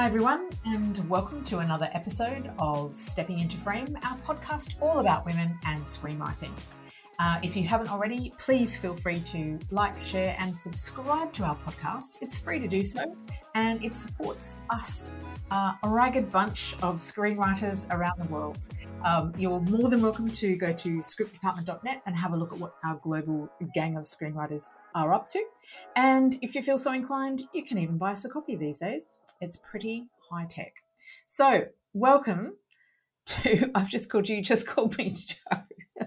Hi, everyone, and welcome to another episode of Stepping into Frame, our podcast all about women and screenwriting. Uh, if you haven't already, please feel free to like, share, and subscribe to our podcast. It's free to do so, and it supports us, uh, a ragged bunch of screenwriters around the world. Um, you're more than welcome to go to scriptdepartment.net and have a look at what our global gang of screenwriters are up to. And if you feel so inclined, you can even buy us a coffee these days. It's pretty high tech. So, welcome to, I've just called you, just called me Joe.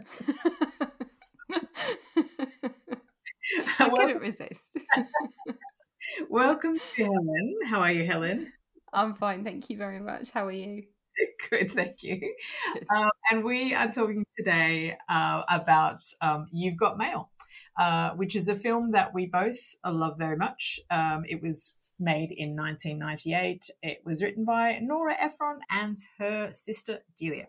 I couldn't resist. Welcome to Helen. How are you, Helen? I'm fine, thank you very much. How are you? Good, thank you. Um, and we are talking today uh, about um, You've Got Mail, uh, which is a film that we both love very much. Um, it was made in 1998. It was written by Nora Ephron and her sister Delia,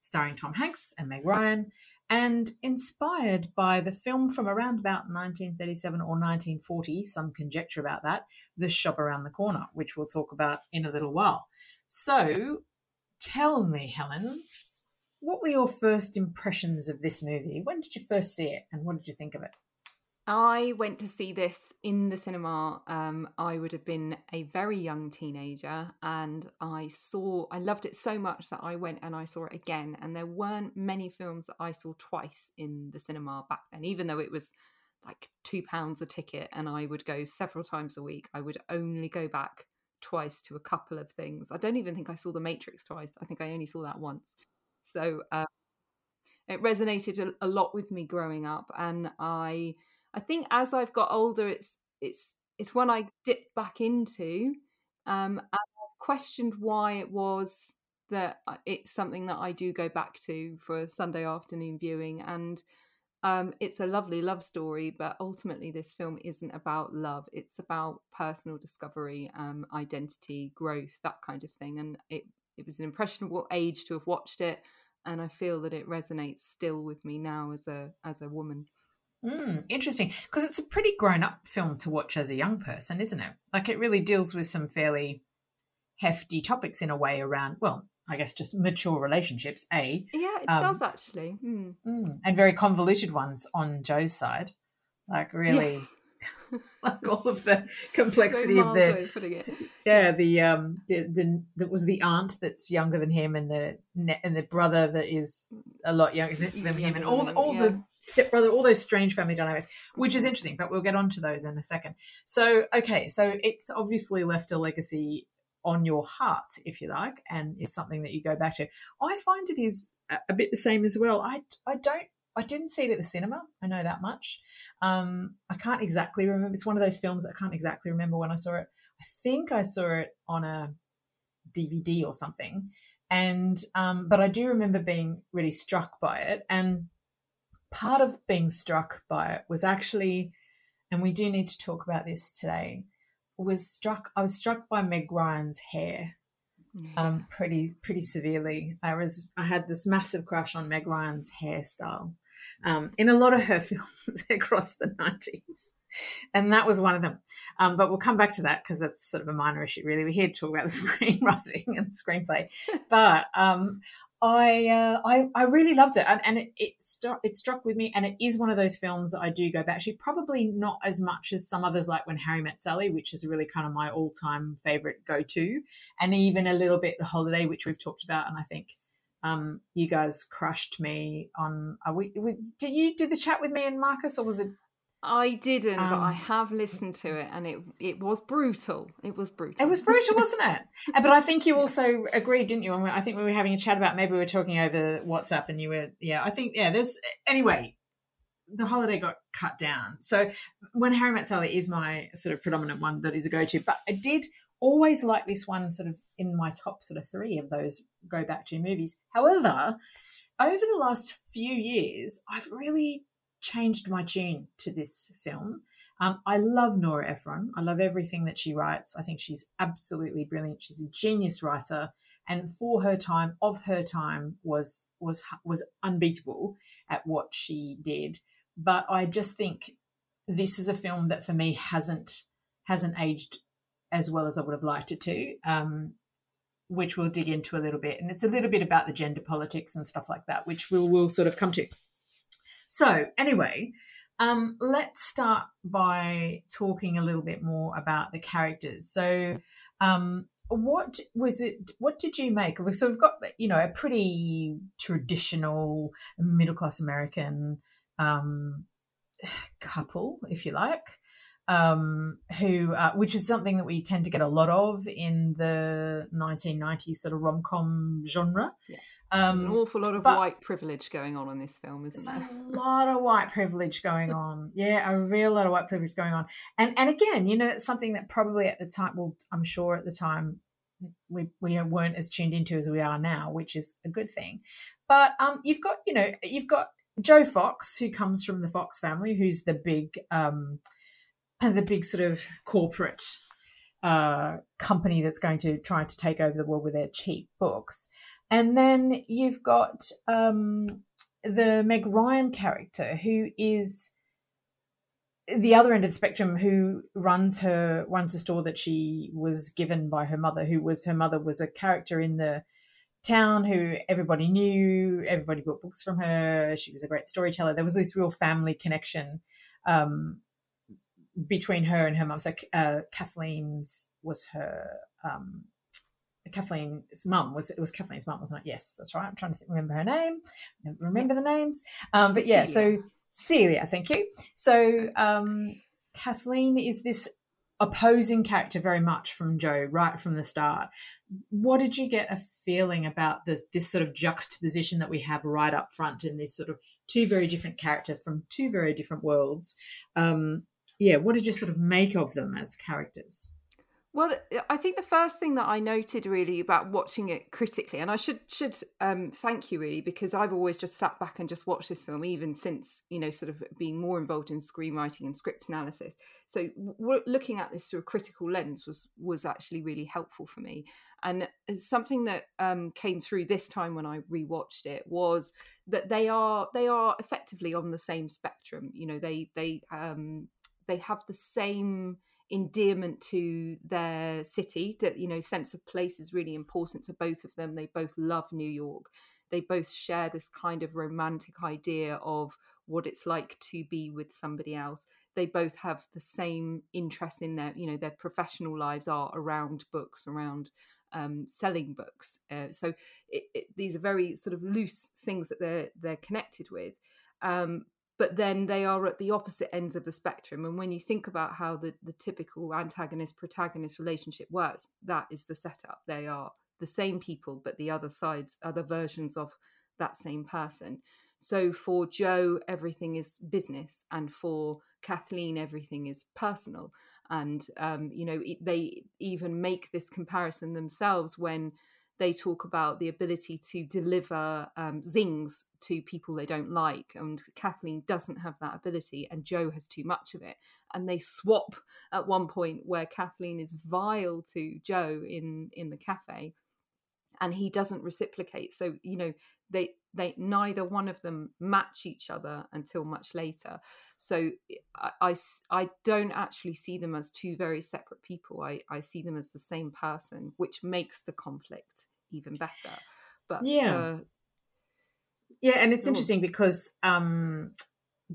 starring Tom Hanks and Meg Ryan and inspired by the film from around about 1937 or 1940, some conjecture about that, The Shop Around the Corner, which we'll talk about in a little while. So, tell me, Helen, what were your first impressions of this movie? When did you first see it, and what did you think of it? I went to see this in the cinema. Um, I would have been a very young teenager, and I saw, I loved it so much that I went and I saw it again. And there weren't many films that I saw twice in the cinema back then, even though it was like two pounds a ticket and I would go several times a week. I would only go back twice to a couple of things. I don't even think I saw The Matrix twice. I think I only saw that once. So uh, it resonated a, a lot with me growing up, and I I think as I've got older, it's it's it's when I dipped back into, um, and questioned why it was that it's something that I do go back to for Sunday afternoon viewing, and um, it's a lovely love story. But ultimately, this film isn't about love; it's about personal discovery, um, identity, growth, that kind of thing. And it it was an impressionable age to have watched it, and I feel that it resonates still with me now as a as a woman. Mm, interesting, because it's a pretty grown-up film to watch as a young person, isn't it? Like it really deals with some fairly hefty topics in a way around, well, I guess just mature relationships. A yeah, it um, does actually, mm. Mm, and very convoluted ones on Joe's side, like really. Yes. like all of the complexity of the yeah the um the, the that was the aunt that's younger than him and the and the brother that is a lot younger than him and all the, all yeah. the stepbrother all those strange family dynamics which is interesting but we'll get on to those in a second. So okay so it's obviously left a legacy on your heart if you like and is something that you go back to. I find it is a bit the same as well. I i don't I didn't see it at the cinema. I know that much. Um, I can't exactly remember. It's one of those films I can't exactly remember when I saw it. I think I saw it on a DVD or something, and um, but I do remember being really struck by it. And part of being struck by it was actually, and we do need to talk about this today. Was struck. I was struck by Meg Ryan's hair um, pretty pretty severely. I was I had this massive crush on Meg Ryan's hairstyle um, in a lot of her films across the nineties, and that was one of them. Um, but we'll come back to that because it's sort of a minor issue. Really, we're here to talk about the screenwriting and screenplay. but um, I, uh, I I really loved it, and, and it it, it struck with me, and it is one of those films that I do go back. Actually, probably not as much as some others, like When Harry Met Sally, which is really kind of my all time favorite go to, and even a little bit The Holiday, which we've talked about, and I think um, you guys crushed me on. Are we, we, did you do the chat with me and Marcus, or was it I didn't, um, but I um, have listened to it, and it it was brutal. It was brutal. It was brutal, wasn't it? but I think you also agreed, didn't you? And I think we were having a chat about maybe we were talking over WhatsApp, and you were, yeah. I think, yeah. There's anyway. The holiday got cut down, so when Harry Met Sally is my sort of predominant one that is a go-to. But I did always like this one, sort of in my top sort of three of those go back to movies. However, over the last few years, I've really changed my tune to this film. Um, I love Nora Ephron. I love everything that she writes. I think she's absolutely brilliant. She's a genius writer, and for her time, of her time, was was was unbeatable at what she did. But I just think this is a film that for me hasn't hasn't aged as well as I would have liked it to. Um, which we'll dig into a little bit, and it's a little bit about the gender politics and stuff like that, which we'll, we'll sort of come to. So, anyway, um, let's start by talking a little bit more about the characters. So, um, what was it? What did you make? So we've got you know a pretty traditional middle class American um, couple, if you like, um, who, uh, which is something that we tend to get a lot of in the 1990s sort of rom com genre. Yeah. Um, There's an awful lot of white privilege going on in this film, isn't there? A lot of white privilege going on. Yeah, a real lot of white privilege going on. And and again, you know, it's something that probably at the time, well, I'm sure at the time we, we weren't as tuned into as we are now, which is a good thing. But um, you've got, you know, you've got Joe Fox, who comes from the Fox family, who's the big um, the big sort of corporate uh, company that's going to try to take over the world with their cheap books. And then you've got um, the Meg Ryan character, who is the other end of the spectrum, who runs her runs a store that she was given by her mother, who was her mother was a character in the town who everybody knew, everybody bought books from her. She was a great storyteller. There was this real family connection um, between her and her mum. So uh, Kathleen's was her. Um, Kathleen's mum was it was Kathleen's mum, wasn't it? Yes, that's right. I'm trying to think, remember her name. remember the names, um, but yeah. So Celia, thank you. So um, Kathleen is this opposing character very much from Joe right from the start. What did you get a feeling about the, this sort of juxtaposition that we have right up front in this sort of two very different characters from two very different worlds? Um, yeah, what did you sort of make of them as characters? Well, I think the first thing that I noted really about watching it critically, and I should should um, thank you really because I've always just sat back and just watched this film, even since you know sort of being more involved in screenwriting and script analysis. So w- looking at this through a critical lens was was actually really helpful for me. And something that um, came through this time when I rewatched it was that they are they are effectively on the same spectrum. You know, they they um, they have the same endearment to their city that you know sense of place is really important to both of them. They both love new york. They both share this kind of romantic idea of what it's like to be with somebody else. They both have the same interest in their you know their professional lives are around books around um, selling books. Uh, so it, it, these are very sort of loose things that they're they're connected with. Um, but then they are at the opposite ends of the spectrum. And when you think about how the, the typical antagonist protagonist relationship works, that is the setup. They are the same people, but the other sides, other versions of that same person. So for Joe, everything is business, and for Kathleen, everything is personal. And, um, you know, they even make this comparison themselves when they talk about the ability to deliver um, zings to people they don't like. And Kathleen doesn't have that ability, and Joe has too much of it. And they swap at one point where Kathleen is vile to Joe in, in the cafe and he doesn't reciprocate. So, you know, they they neither one of them match each other until much later. So I, I, I, don't actually see them as two very separate people. I, I see them as the same person which makes the conflict even better. But yeah, uh, yeah, and it's interesting because um,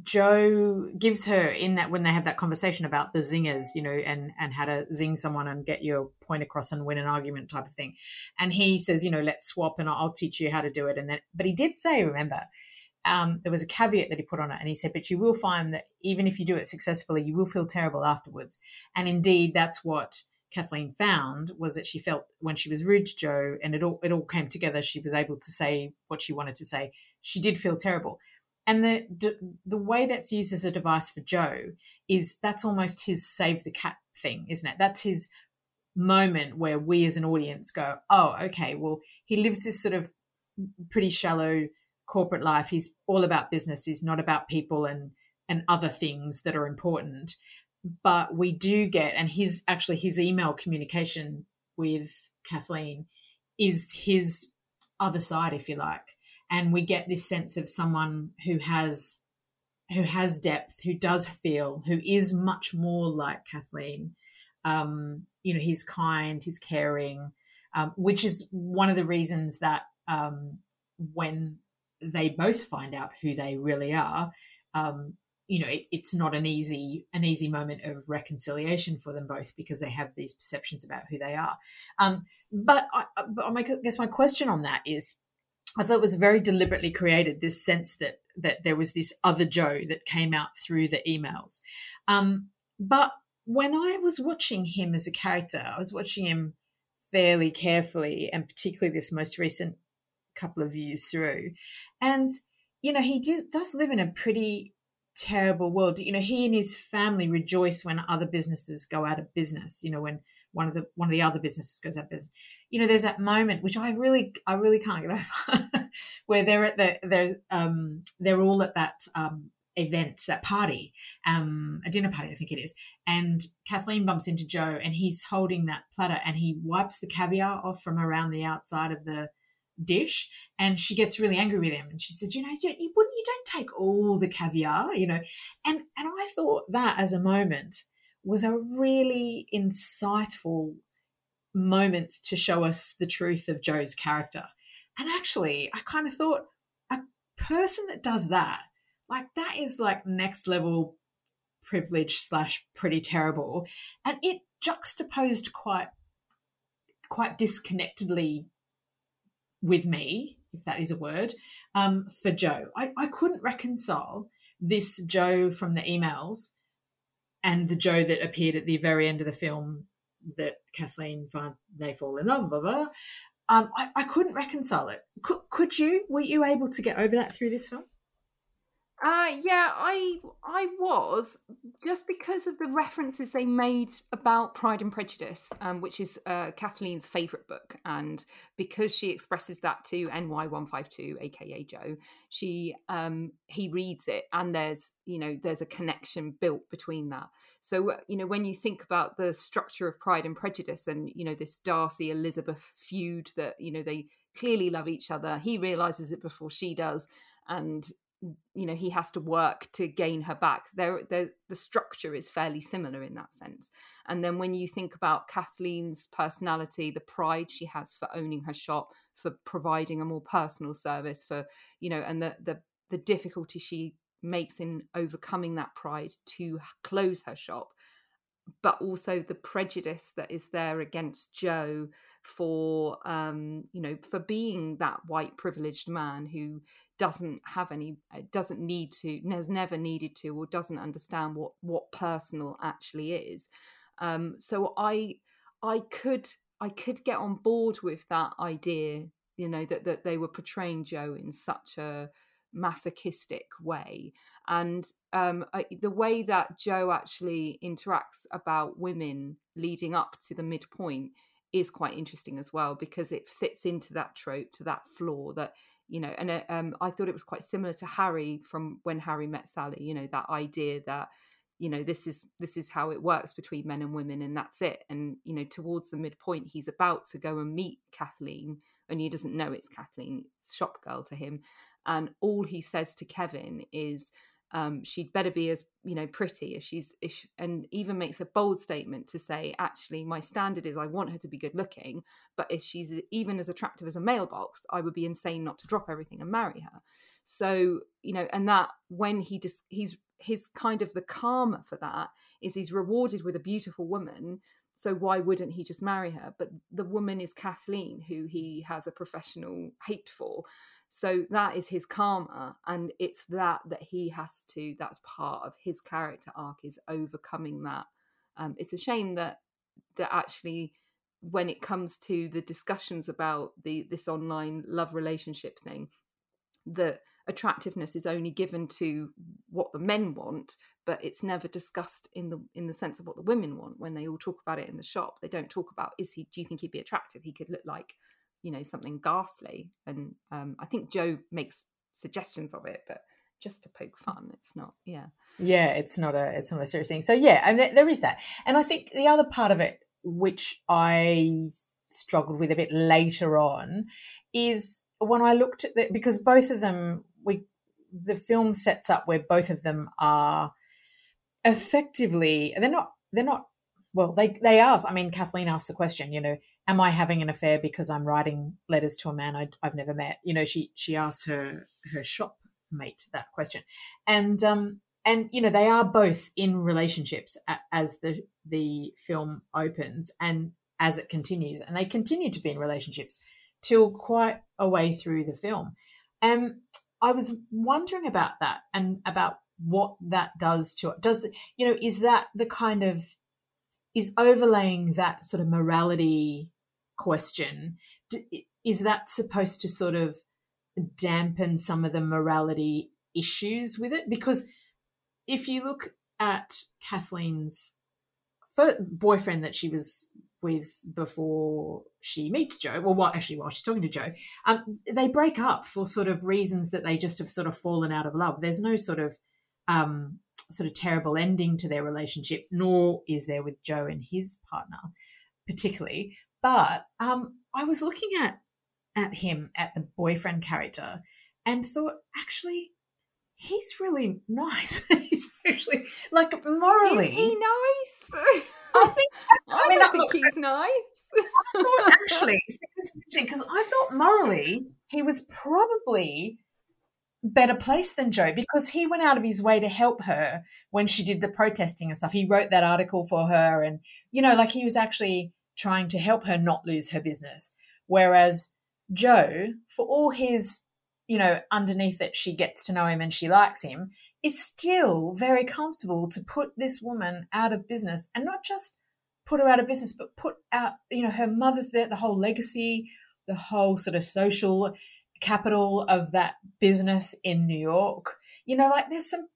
Joe gives her in that when they have that conversation about the zingers, you know, and and how to zing someone and get your point across and win an argument type of thing, and he says, you know, let's swap and I'll teach you how to do it, and then but he did say, remember. Um, there was a caveat that he put on it, and he said, "But you will find that even if you do it successfully, you will feel terrible afterwards." And indeed, that's what Kathleen found was that she felt when she was rude to Joe, and it all it all came together. She was able to say what she wanted to say. She did feel terrible, and the the way that's used as a device for Joe is that's almost his save the cat thing, isn't it? That's his moment where we as an audience go, oh, okay, well, he lives this sort of pretty shallow corporate life. He's all about business. He's not about people and and other things that are important. But we do get, and his actually his email communication with Kathleen is his other side, if you like and we get this sense of someone who has who has depth, who does feel, who is much more like Kathleen. Um, you know, he's kind, he's caring, um, which is one of the reasons that um, when they both find out who they really are, um, you know, it, it's not an easy an easy moment of reconciliation for them both because they have these perceptions about who they are. Um, but I, but I guess my question on that is I thought it was very deliberately created this sense that that there was this other Joe that came out through the emails. Um, but when I was watching him as a character, I was watching him fairly carefully, and particularly this most recent couple of views through. And you know, he does, does live in a pretty terrible world. You know, he and his family rejoice when other businesses go out of business. You know, when one of the one of the other businesses goes out of business. You know, there's that moment which I really, I really can't get over, where they're at the, they're, um, they're all at that um, event, that party, um, a dinner party, I think it is, and Kathleen bumps into Joe, and he's holding that platter, and he wipes the caviar off from around the outside of the dish and she gets really angry with him and she said you know you, don't you, you don't take all the caviar you know. And and i thought that as a moment was a really insightful moment to show us the truth of Joe's character. And actually, I kind of thought a person that does that, like that is like next level privilege slash pretty terrible. And it juxtaposed quite quite disconnectedly with me, if that is a word, um, for Joe. I, I couldn't reconcile this Joe from the emails and the Joe that appeared at the very end of the film that Kathleen find they fall in love, blah blah. Um, I, I couldn't reconcile it. Could, could you? Were you able to get over that through this film? Uh, yeah, I I was just because of the references they made about Pride and Prejudice, um, which is uh, Kathleen's favourite book, and because she expresses that to NY one five two, aka Joe, she um, he reads it, and there's you know there's a connection built between that. So uh, you know when you think about the structure of Pride and Prejudice, and you know this Darcy Elizabeth feud that you know they clearly love each other, he realizes it before she does, and you know he has to work to gain her back. There the structure is fairly similar in that sense. And then when you think about kathleen's personality the pride she has for owning her shop for providing a more personal service for you know and the the, the difficulty she makes in overcoming that pride to close her shop but also the prejudice that is there against joe for um you know for being that white privileged man who doesn't have any doesn't need to has never needed to or doesn't understand what what personal actually is. Um so i i could i could get on board with that idea you know that that they were portraying joe in such a masochistic way. And um, I, the way that joe actually interacts about women leading up to the midpoint is quite interesting as well because it fits into that trope to that flaw that you know and uh, um, i thought it was quite similar to harry from when harry met sally you know that idea that you know this is this is how it works between men and women and that's it. And you know towards the midpoint he's about to go and meet kathleen and he doesn't know it's kathleen it's shop girl to him. And all he says to kevin is um, she'd better be as you know pretty if she's if she, and even makes a bold statement to say actually my standard is i want her to be good looking but if she's even as attractive as a mailbox i would be insane not to drop everything and marry her. So you know and that when he just he's his kind of the karma for that is he's rewarded with a beautiful woman so why wouldn't he just marry her? But the woman is kathleen who he has a professional hate for so that is his karma and it's that that he has to that's part of his character arc is overcoming that. Um, it's a shame that that actually when it comes to the discussions about the this online love relationship thing that attractiveness is only given to what the men want but it's never discussed in the in the sense of what the women want. When they all talk about it in the shop they don't talk about is he do you think he'd be attractive? He could look like you know something ghastly and um, i think joe makes suggestions of it but just to poke fun it's not yeah. Yeah it's not a it's not a serious thing. So yeah and th- there is that. And i think the other part of it which i struggled with a bit later on is when i looked at it because both of them we the film sets up where both of them are effectively they're not they're not well they they ask i mean kathleen asks the question you know am I having an affair because I'm writing letters to a man I, have never met? You know, she she asks her her shop mate that question, and um and you know they are both in relationships as the the film opens and as it continues, and they continue to be in relationships till quite a way through the film. And I was wondering about that and about what that does to it. Does you know is that the kind of is overlaying that sort of morality question is that supposed to sort of dampen some of the morality issues with it because if you look at Kathleen's boyfriend that she was with before she meets Joe, well, what actually while she's talking to Joe, um, they break up for sort of reasons that they just have sort of fallen out of love. There's no sort of um, sort of terrible ending to their relationship, nor is there with Joe and his partner, particularly. But um, I was looking at at him at the boyfriend character and thought, actually, he's really nice. he's actually like morally. Is he nice? I think. I, I mean, I think look, he's nice. I thought actually, because I thought morally he was probably better place than Joe because he went out of his way to help her when she did the protesting and stuff. He wrote that article for her, and you know, like he was actually trying to help her not lose her business. Whereas Joe, for all his, you know, underneath it, she gets to know him and she likes him, is still very comfortable to put this woman out of business and not just put her out of business, but put out, you know, her mother's there, the whole legacy, the whole sort of social capital of that business in New York. You know, like there's some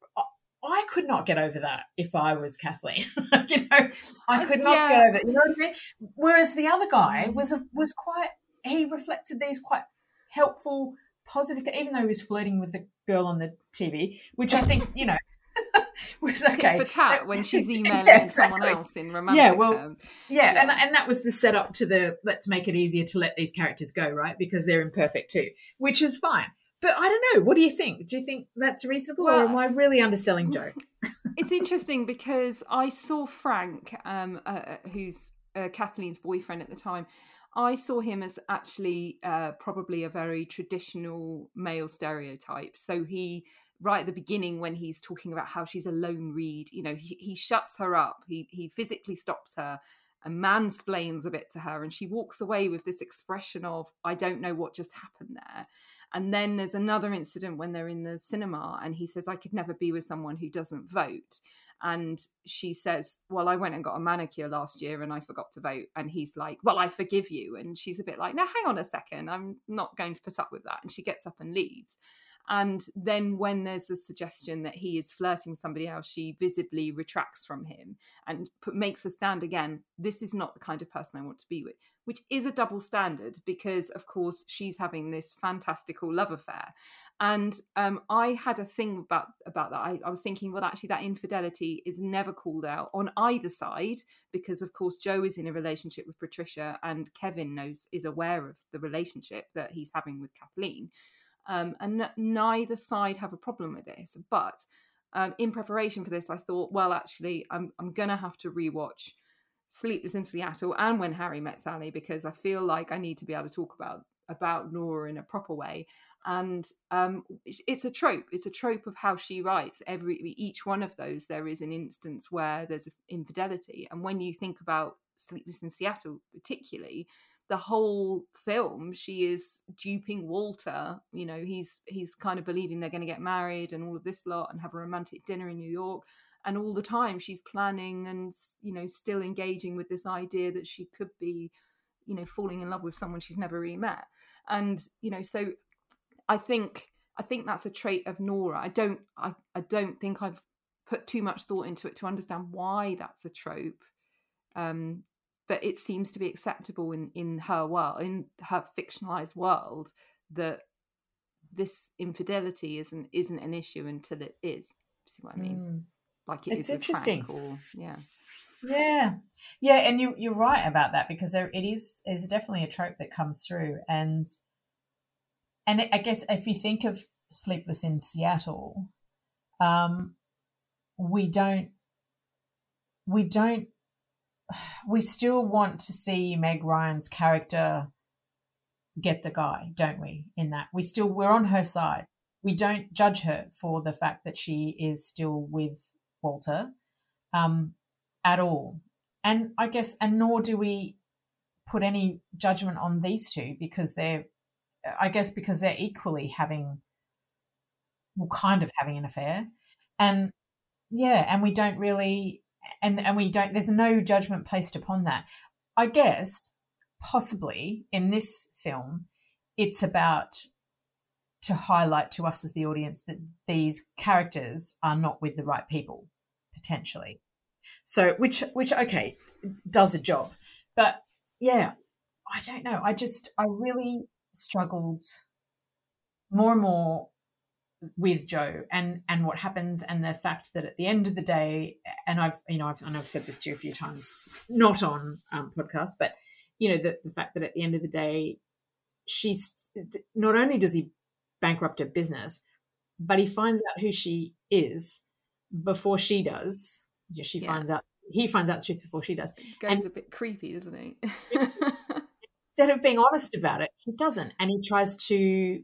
I could not get over that if I was Kathleen. you know, I could not yeah. get over it. You know what I mean? Whereas the other guy mm. was a, was quite. He reflected these quite helpful, positive. Even though he was flirting with the girl on the TV, which I think you know was okay for tat when she's emailing yeah, exactly. someone else in romantic yeah, well. Yeah, yeah, and and that was the setup to the let's make it easier to let these characters go, right? Because they're imperfect too, which is fine. But I don't know. What do you think? Do you think that's reasonable, well, or am I really underselling Joe? it's interesting because I saw Frank, um, uh, uh, who's uh, Kathleen's boyfriend at the time. I saw him as actually uh, probably a very traditional male stereotype. So he, right at the beginning, when he's talking about how she's a lone reed, you know, he, he shuts her up. He he physically stops her and mansplains a bit to her, and she walks away with this expression of "I don't know what just happened there." And then there's another incident when they're in the cinema and he says, I could never be with someone who doesn't vote. And she says, Well, I went and got a manicure last year and I forgot to vote. And he's like, Well, I forgive you. And she's a bit like, No, hang on a second. I'm not going to put up with that. And she gets up and leaves. And then when there's a suggestion that he is flirting with somebody else, she visibly retracts from him and makes a stand again. This is not the kind of person I want to be with, which is a double standard because, of course, she's having this fantastical love affair. And um, I had a thing about about that. I, I, was thinking, well, actually, that infidelity is never called out on either side because, of course, Joe is in a relationship with Patricia, and Kevin knows is aware of the relationship that he's having with Kathleen. Um, and neither side have a problem with this. But um, in preparation for this, I thought, well, actually, I'm I'm gonna have to rewatch Sleepless in Seattle and When Harry Met Sally because I feel like I need to be able to talk about about Nora in a proper way. And um, it's a trope. It's a trope of how she writes. Every each one of those, there is an instance where there's infidelity. And when you think about Sleepless in Seattle, particularly, the whole film she is duping walter you know he's he's kind of believing they're going to get married and all of this lot and have a romantic dinner in new york and all the time she's planning and you know still engaging with this idea that she could be you know falling in love with someone she's never really met and you know so i think i think that's a trait of nora. I don't i, I don't think i've put too much thought into it to understand why that's a trope um but it seems to be acceptable in in her world in her fictionalized world that this infidelity isn't isn't an issue until it is. See what i mean? Mm. like it it's interesting. or, yeah. Yeah. Yeah and you you're right about that because there it is is definitely a trope that comes through and and i guess if you think of sleepless in seattle um we don't we don't we still want to see Meg Ryan's character get the guy, don't we? In that we still we're on her side. We don't judge her for the fact that she is still with Walter um, at all, and I guess, and nor do we put any judgment on these two because they're, I guess, because they're equally having, well, kind of having an affair, and yeah, and we don't really and and we don't there's no judgment placed upon that. I guess possibly in this film it's about to highlight to us as the audience that these characters are not with the right people potentially. So which which okay does a job. But yeah i don't know. I just i really struggled more and more with Joe and and what happens and the fact that at the end of the day and I've you know I've, and I've said this to you a few times not on um, podcast but you know the, the fact that at the end of the day she's not only does he bankrupt her business but he finds out who she is before she does. Yeah, she yeah. finds out he finds out the truth before she does. Goes and, a bit creepy doesn't he instead of being honest about it he doesn't. And he tries to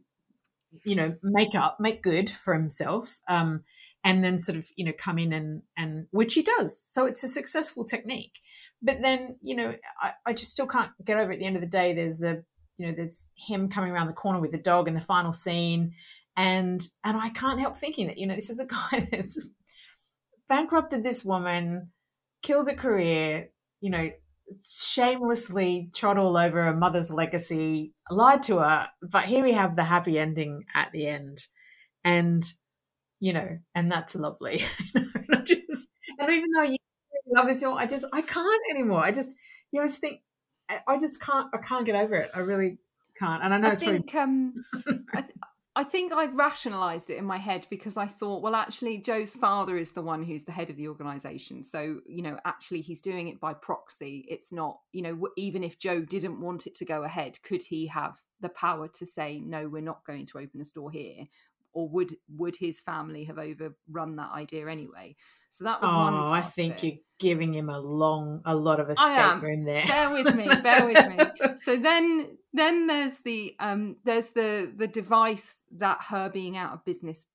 you know make up make good for himself um, and then sort of you know come in and and which he does. So it's a successful technique. But then you know I, I just still can't get over at the end of the day there's the you know there's him coming around the corner with the dog in the final scene and and i can't help thinking that you know this is a guy that's bankrupted this woman killed a career you know shamelessly trod all over her mother's legacy, lied to her, but here we have the happy ending at the end. And, you know, and that's lovely. and, just, and even though you love this film, I just, I can't anymore. I just, you know, I just think, I just can't, I can't get over it. I really can't. And I know I it's think, um, I, th- I think I've rationalized it in my head because I thought, well, actually, Joe's father is the one who's the head of the organization. So, you know, actually, he's doing it by proxy. It's not, you know, even if Joe didn't want it to go ahead, could he have the power to say, no, we're not going to open a store here? Or would would his family have overrun that idea anyway? So that was oh, one. I think you're giving him a long, a lot of escape room there. Bear with me, bear with me. So then, then there's the um, there's the the device that her being out of business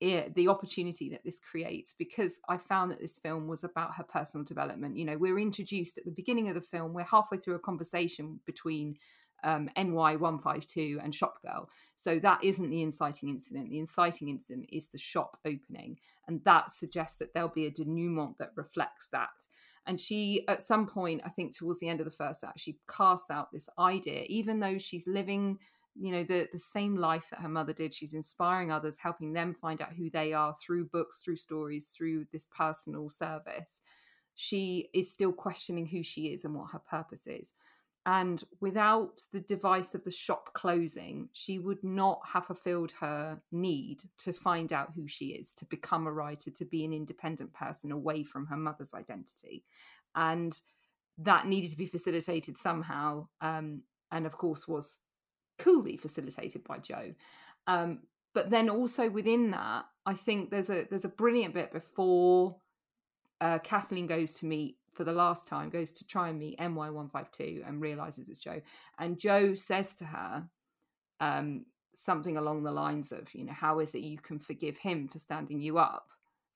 the opportunity that this creates because I found that this film was about her personal development. You know, we're introduced at the beginning of the film, we're halfway through a conversation between um, NY152 and Shop Girl. So that isn't the inciting incident. The inciting incident is the shop opening. And that suggests that there'll be a denouement that reflects that. And she, at some point, I think towards the end of the first act, she casts out this idea, even though she's living you know the the same life that her mother did she's inspiring others helping them find out who they are through books through stories through this personal service she is still questioning who she is and what her purpose is and without the device of the shop closing, she would not have fulfilled her need to find out who she is, to become a writer, to be an independent person away from her mother's identity. And that needed to be facilitated somehow. Um, and of course, was coolly facilitated by Joe. Um, but then also within that, I think there's a there's a brilliant bit before uh, Kathleen goes to meet for the last time, goes to try and meet NY152 and realizes it's Joe. And Joe says to her um, something along the lines of, you know, how is it you can forgive him for standing you up,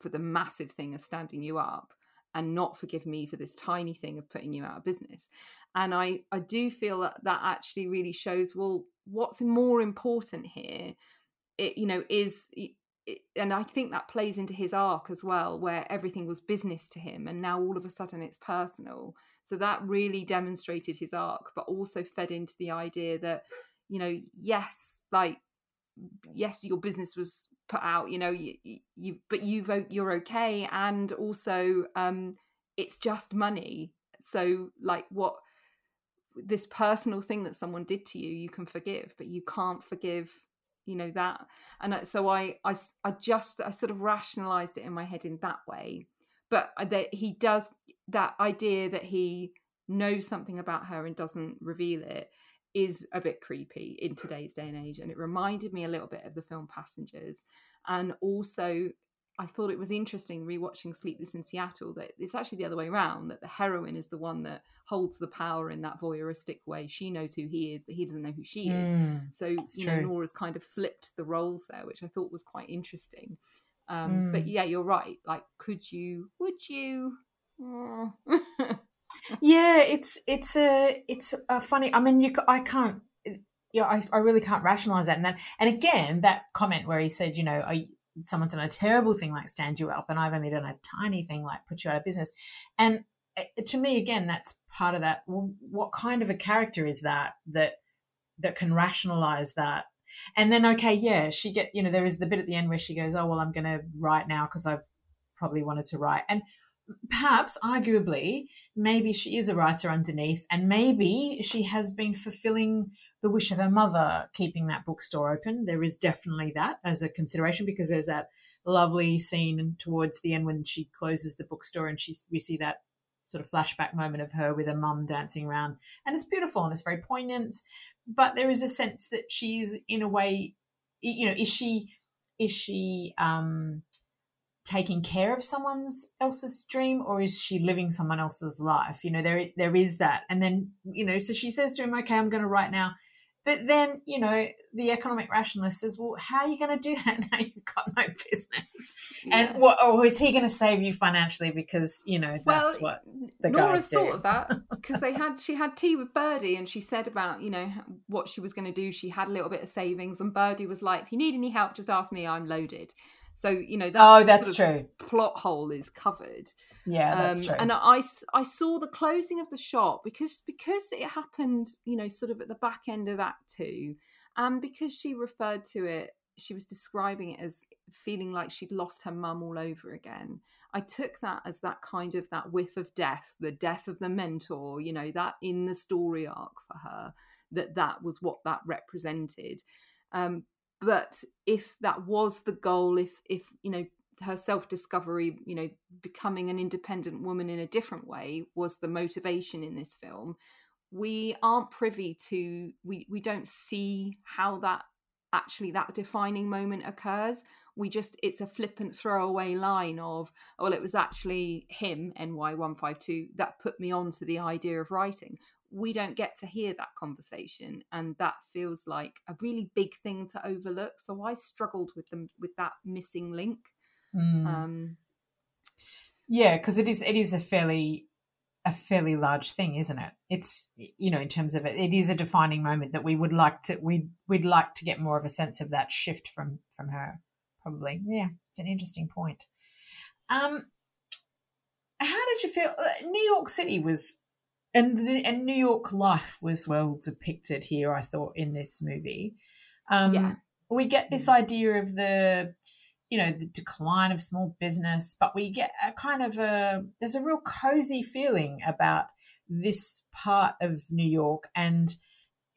for the massive thing of standing you up, and not forgive me for this tiny thing of putting you out of business? And I, I do feel that that actually really shows, well, what's more important here, it, you know, is and I think that plays into his arc as well, where everything was business to him, and now all of a sudden it's personal. So that really demonstrated his arc, but also fed into the idea that, you know, yes, like, yes, your business was put out, you know, you, you but you vote you're okay, and also, um, it's just money. So, like, what this personal thing that someone did to you, you can forgive, but you can't forgive you know that and so I, I i just i sort of rationalized it in my head in that way. But uh, that he does that idea that he knows something about her and doesn't reveal it is a bit creepy in today's day and age and it reminded me a little bit of the film passengers. And also I thought it was interesting rewatching Sleepless in Seattle that it's actually the other way around that the heroine is the one that holds the power in that voyeuristic way. She knows who he is, but he doesn't know who she is. Mm, so you know, Nora's kind of flipped the roles there, which I thought was quite interesting. Um, mm. But yeah, you're right. Like, could you? Would you? yeah, it's it's a it's a funny. I mean, you I can't yeah, I, I really can't rationalize that. And that, and again, that comment where he said, you know, I, someone's done a terrible thing like stand you up and I've only done a tiny thing like put you out of business. And eh, to me, again, that's part of that. what kind of a character is that that that can rationalize that? And then, okay, yeah, she get you know there is the bit at the end where she goes, oh well, I'm going to write now because I've probably wanted to write and perhaps arguably maybe she is a writer underneath and maybe she has been fulfilling the wish of her mother keeping that bookstore open. There is definitely that as a consideration because there's that lovely scene towards the end when she closes the bookstore and she's we see that sort of flashback moment of her with her mum dancing around and it's beautiful and it's very poignant but there is a sense that she's in a way you know is she is she um taking care of someone's else's dream or is she living someone else's life you know there there is that and then you know so she says to him okay i'm going to write now but then, you know, the economic rationalist says, well, how are you going to do that now you've got no business? Yeah. And what, or is he going to save you financially because, you know, that's well, what the Nora's guys do. thought of that because they had, she had tea with Birdie and she said about, you know, what she was going to do. She had a little bit of savings and Birdie was like, if you need any help, just ask me, I'm loaded. So you know that oh, that's true. Plot hole is covered. Yeah, that's um, true. And I, I saw the closing of the shop because because it happened, you know, sort of at the back end of Act Two, and because she referred to it, she was describing it as feeling like she'd lost her mum all over again. I took that as that kind of that whiff of death, the death of the mentor, you know, that in the story arc for her, that that was what that represented. Um, but if that was the goal if if you know her self discovery you know becoming an independent woman in a different way was the motivation in this film we aren't privy to we we don't see how that actually that defining moment occurs. We just it's a flippant throwaway line of oh, well it was actually him ny152 that put me on to the idea of writing we don't get to hear that conversation and that feels like a really big thing to overlook so i struggled with them with that missing link. Mm. um yeah because it is it is a fairly a fairly large thing isn't it? It's you know in terms of it it is a defining moment that we would like to we we'd like to get more of a sense of that shift from from her probably. Yeah it's an interesting point. Um how did you feel uh, new york city was and and New York life was well depicted here. I thought in this movie, um, yeah. we get this mm. idea of the you know the decline of small business, but we get a kind of a there's a real cozy feeling about this part of New York and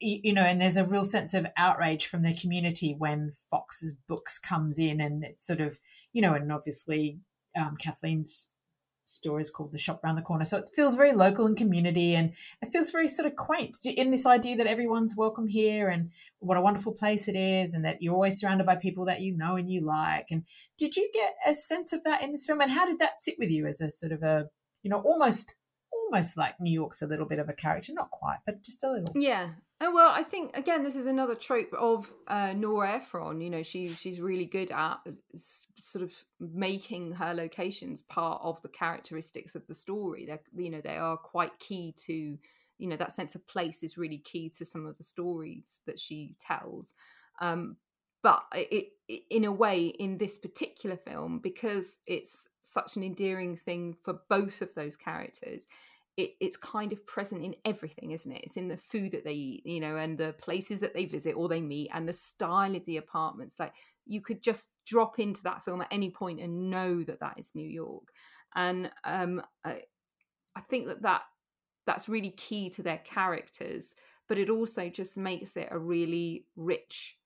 you know and there's a real sense of outrage from the community when fox's books comes in and it's sort of you know and obviously um, kathleen's store is called the shop around the corner. So it feels very local and community, and it feels very sort of quaint in this idea that everyone's welcome here and what a wonderful place it is, and that you're always surrounded by people that you know and you like. And did you get a sense of that in this film? And how did that sit with you as a sort of a you know almost almost like New York's a little bit of a character, not quite, but just a little. Yeah. Oh well, I think again this is another trope of uh, Nora Ephron. You know, she she's really good at sort of making her locations part of the characteristics of the story. They're you know they are quite key to you know that sense of place is really key to some of the stories that she tells. Um, but it, it, in a way in this particular film because it's such an endearing thing for both of those characters it, it's kind of present in everything, isn't it? It's in the food that they eat, you know, and the places that they visit or they meet, and the style of the apartments. Like you could just drop into that film at any point and know that that is New York. And um, I, I think that that that's really key to their characters, but it also just makes it a really rich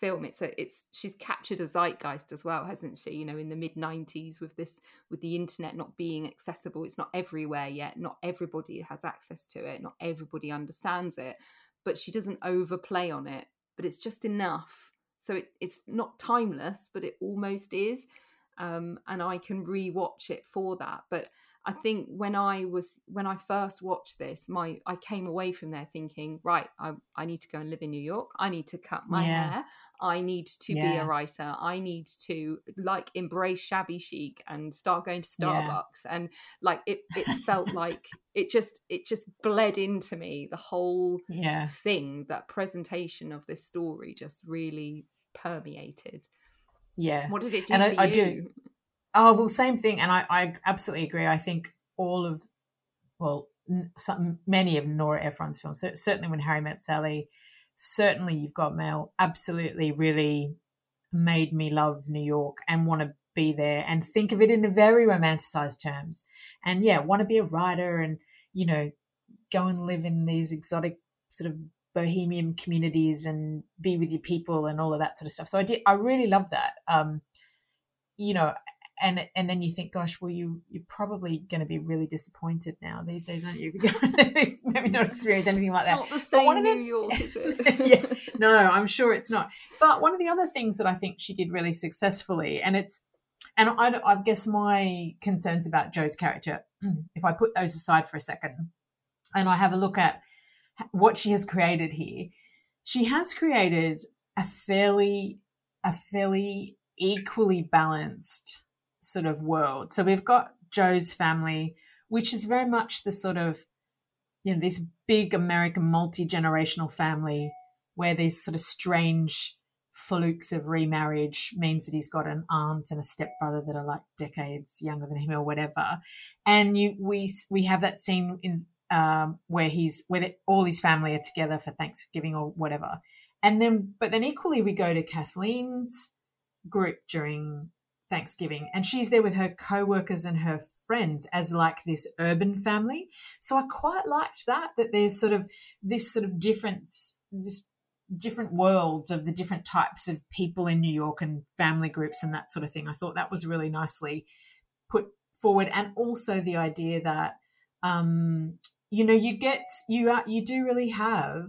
film it's a it's she's captured a zeitgeist as well hasn't she? You know in the mid 90s with this with the internet not being accessible it's not everywhere yet not everybody has access to it not everybody understands it but she doesn't overplay on it but it's just enough. So it, it's not timeless but it almost is um, and i can rewatch it for that but I think when I was when I first watched this, my I came away from there thinking, right, I, I need to go and live in New York. I need to cut my yeah. hair. I need to yeah. be a writer. I need to like embrace shabby chic and start going to Starbucks. Yeah. And like it, it felt like it just it just bled into me. The whole yeah. thing, that presentation of this story, just really permeated. Yeah. What did it do and I, I, do. Oh well, same thing, and I, I absolutely agree. I think all of, well, some, many of Nora Ephron's films, certainly when Harry Met Sally, certainly You've Got Mail absolutely really made me love New York and want to be there and think of it in a very romanticized terms. And yeah, want to be a writer and, you know, go and live in these exotic sort of bohemian communities and be with your people and all of that sort of stuff. So I did, I really love that. Um, you know, and and then you think, gosh, well, you you're probably going to be really disappointed now these days, aren't you? Maybe not experience anything like that. Not the same one of the, New York, is it? yeah, no, I'm sure it's not. But one of the other things that I think she did really successfully, and it's, and I, I guess my concerns about Joe's character, if I put those aside for a second, and I have a look at what she has created here, she has created a fairly a fairly equally balanced sort of world. So we've got Joe's family, which is very much the sort of, you know, this big American multi generational family where these sort of strange flukes of remarriage means that he's got an aunt and a stepbrother that are like decades younger than him or whatever. And you, we, we have that scene in um, where he's where all his family are together for Thanksgiving or whatever. And then, but then equally, we go to Kathleen's group during Thanksgiving, and she's there with her co-workers and her friends as like this urban family. So I quite liked that that there's sort of this sort of difference, this different worlds of the different types of people in New York and family groups and that sort of thing. I thought that was really nicely put forward, and also the idea that um, you know you get you are you do really have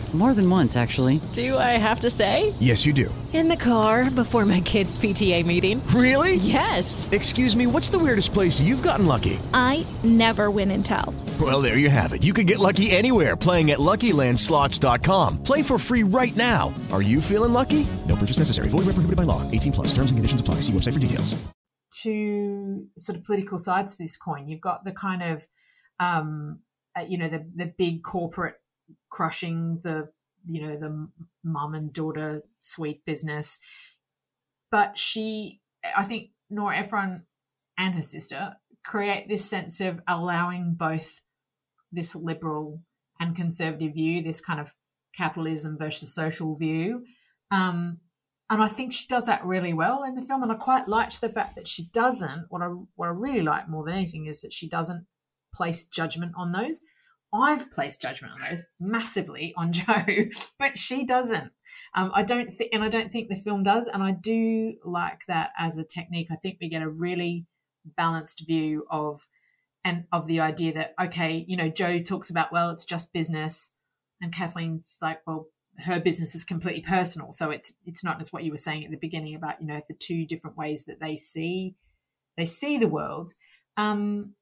More than once, actually. Do I have to say? Yes, you do. In the car before my kids' PTA meeting. Really? Yes. Excuse me, what's the weirdest place you've gotten lucky? I never win and tell. Well, there you have it. You can get lucky anywhere playing at LuckyLandSlots.com. Play for free right now. Are you feeling lucky? No purchase necessary. Void where prohibited by law. 18 plus. Terms and conditions apply. See website for details. Two sort of political sides to this coin. You've got the kind of, um, uh, you know, the the big corporate crushing the you know the mum and daughter sweet business but she i think nora ephron and her sister create this sense of allowing both this liberal and conservative view this kind of capitalism versus social view um, and I think she does that really well in the film. And I quite liked the fact that she doesn't. What I what I really like more than anything is that she doesn't place judgment on those. I've placed judgment on those massively on Joe, but she doesn't. Um, I don't think, and I don't think the film does. And I do like that as a technique. I think we get a really balanced view of and of the idea that okay, you know, Joe talks about well, it's just business, and Kathleen's like, well, her business is completely personal. So it's it's not just what you were saying at the beginning about you know the two different ways that they see they see the world. Um,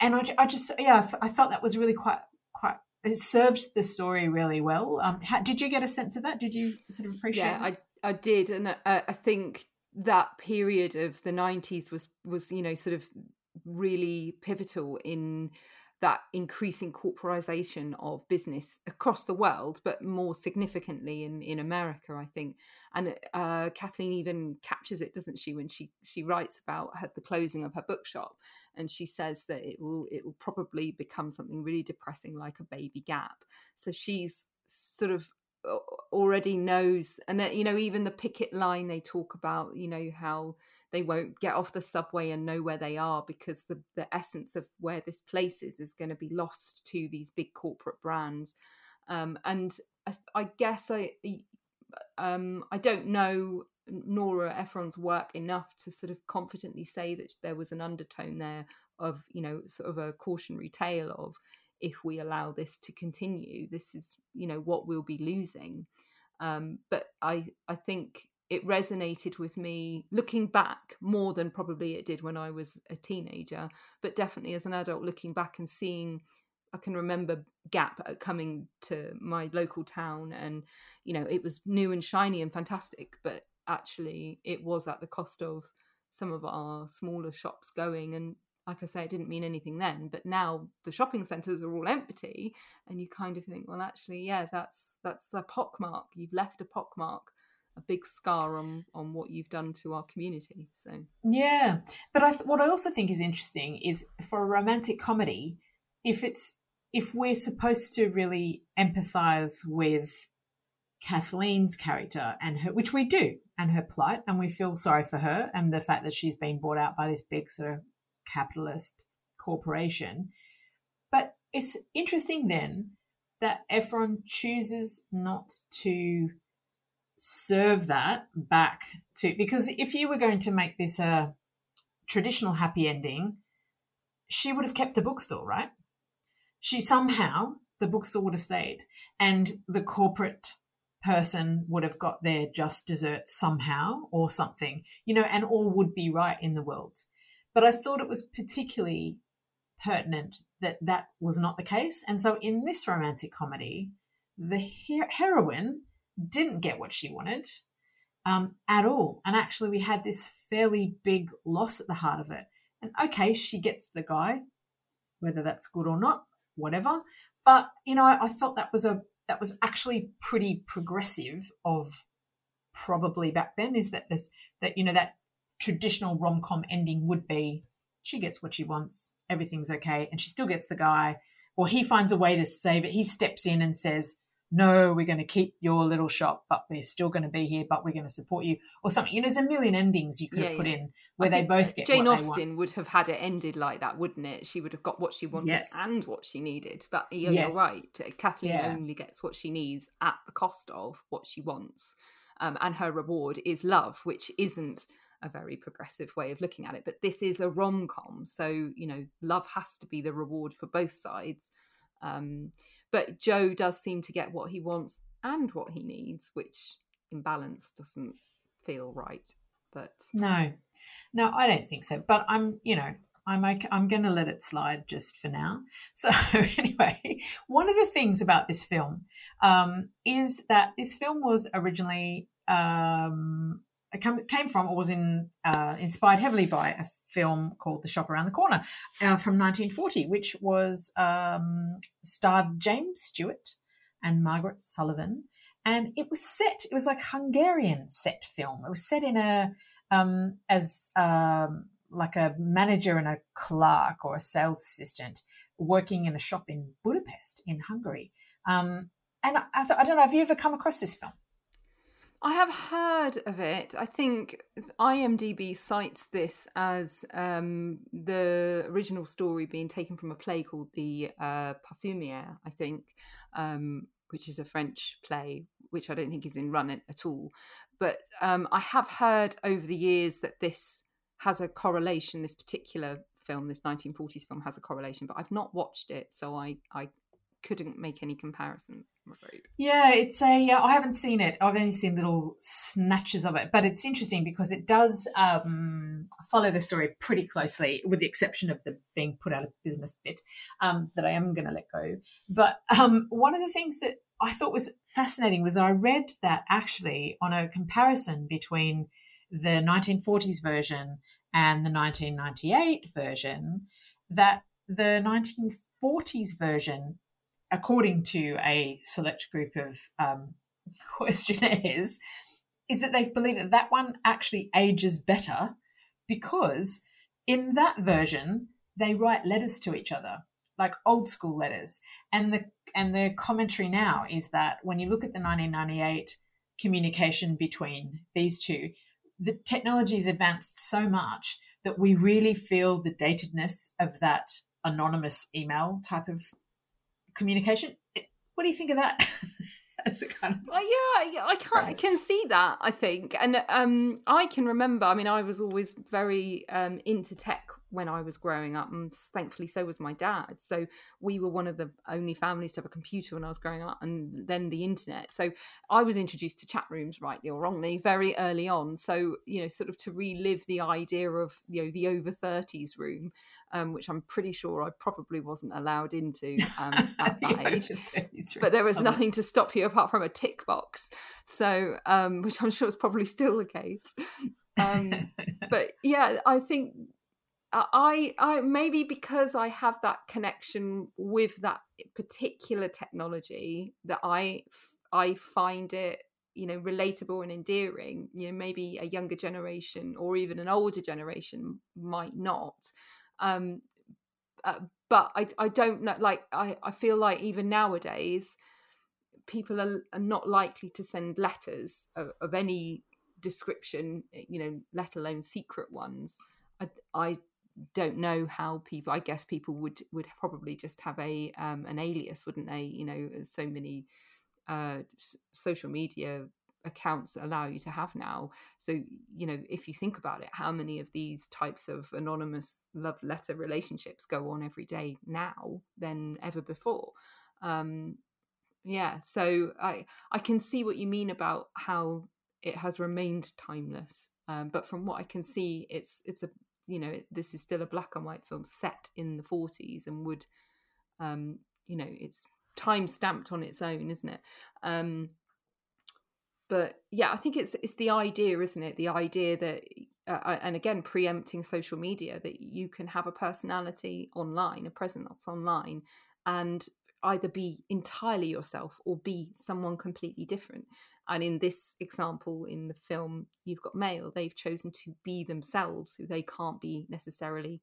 and I, I just yeah I felt that was really quite quite it served the story really well. Um, how, did you get a sense of that? Did you sort of appreciate? Yeah, I I did, and I, I think that period of the '90s was was you know sort of really pivotal in that increasing corporatization of business across the world, but more significantly in, in America, I think. And uh, Kathleen even captures it, doesn't she, when she she writes about her, the closing of her bookshop, and she says that it will it will probably become something really depressing, like a baby gap. So she's sort of already knows, and that you know even the picket line they talk about, you know how they won't get off the subway and know where they are because the, the essence of where this place is is going to be lost to these big corporate brands. Um, and I, I, guess I um, I don't know Nora Ephron's work enough to sort of confidently say that there was an undertone there of you know sort of a cautionary tale of if we allow this to continue, this is you know what we'll be losing. Um, but I I think it resonated with me looking back more than probably it did when I was a teenager, but definitely as an adult looking back and seeing I can remember Gap uh, coming to my local town and you know it was new and shiny and fantastic, but actually it was at the cost of some of our smaller shops going and like I say, it didn't mean anything then, but now the shopping centres are all empty, and you kind of think, well, actually, yeah, that's that's a pockmark. You've left a pockmark a big scar on on what you've done to our community. So yeah, but I th- what I also think is interesting is for a romantic comedy, if it's if we're supposed to really empathize with Kathleen's character and her, which we do, and her plight, and we feel sorry for her and the fact that she's been bought out by this big sort of capitalist corporation. But it's interesting then that Ephron chooses not to serve that back to because if you were going to make this a traditional happy ending, she would have kept the bookstore, right? She somehow the bookstore would have stayed, and the corporate person would have got their just desserts somehow or something, you know, and all would be right in the world. But I thought it was particularly pertinent that that was not the case. And so in this romantic comedy, the her- heroine didn't get what she wanted um, at all. And actually, we had this fairly big loss at the heart of it. And okay, she gets the guy, whether that's good or not, whatever. But you know, I, felt that was a that was actually pretty progressive of probably back then. Is that this that you know that traditional rom com ending would be she gets what she wants, everything's okay, and she still gets the guy, or he finds a way to save it. He steps in and says, no, we're going to keep your little shop, but we're still going to be here, but we're going to support you, or something. You know, there's a million endings you could yeah, have put yeah. in where they both get. Jane Austen would have had it ended like that, wouldn't it? She would have got what she wanted yes. and what she needed. But you're, yes. you're right. Kathleen yeah. only gets what she needs at the cost of what she wants, um, and her reward is love, which isn't a very progressive way of looking at it. But this is a rom com, so you know, love has to be the reward for both sides. Um, but Joe does seem to get what he wants and what he needs, which in balance doesn't feel right. But no, no, I don't think so. But I'm, you know, I'm okay, I'm going to let it slide just for now. So anyway, one of the things about this film um, is that this film was originally um, came from or was in, uh, inspired heavily by a film called The Shop Around the Corner uh, from 1940, which was um, starred James Stewart and Margaret Sullavan. And it was set, it was like Hungarian set film. It was set in a, um, as um, like a manager and a clerk or a sales assistant working in a shop in Budapest in Hungary. Um, and I, I, don't know, have you ever come across this film? I have heard of it. I think IMDb cites this as um, the original story being taken from a play called The uh, Parfumerie, I think, um, which is a French play, which I don't think is in run at all. But um, I have heard over the years that this has a correlation, this particular film, this 1940s film has a correlation, but I've not watched it, so I, I couldn't make any comparisons. I'm afraid. Yeah, it's a. Uh, I haven't seen it. I've only seen little snatches of it, but it's interesting because it does um, follow the story pretty closely, with the exception of the being put out of business bit um, that I am going to let go. But um, one of the things that I thought was fascinating was I read that actually on a comparison between the 1940s version and the 1998 version, that the 1940s version according to a select group of um, questionnaires, is that they believe that that one actually ages better because in that version they write letters to each other like old school letters. And the and the commentary now is that when you look at the 1998 communication between these two the technology has advanced so much that we really feel the datedness of that anonymous email type of communication. What do you think of that? As a kind of well, yeah, I can I can see that. I think, and um, I can remember. I mean, I was always very um, into tech when I was growing up, and thankfully, so was my dad. So we were one of the only families to have a computer when I was growing up, and then the internet. So I was introduced to chat rooms, rightly or wrongly, very early on. So you know, sort of to relive the idea of you know the over thirties room um, which I'm pretty sure I probably wasn't allowed into um, at that age. But there was nothing to stop you apart from a tick box. So, um, which I'm sure is probably still the case. Um, but yeah, I think I, I maybe because I have that connection with that particular technology that I, I find it you know relatable and endearing you know maybe a younger generation or even an older generation might not um, uh, but I, I don't know. Like I, I feel like even nowadays, people are, are not likely to send letters of, of, any description. Eh, you know, let alone secret ones. I, I don't know how people. I guess people would would probably just have a um, an alias, wouldn't they? You know, so many uh, s- social media accounts allow you to have now. So, you know, if you think about it, how many of these types of anonymous love letter relationships go on every day now than ever before? Um, yeah, so I I can see what you mean about how it has remained timeless. Um, but from what I can see, it's it's a you know this is still a black and white film set in the 40s and would um, you know it's time stamped on its own, isn't it? Um, but yeah i think it's it's the idea isn't it? The idea that uh, and again preempting social media that you can have a personality online a presence online and either be entirely yourself or be someone completely different. And in this example in the film you've got mail they've chosen to be themselves who they can't be necessarily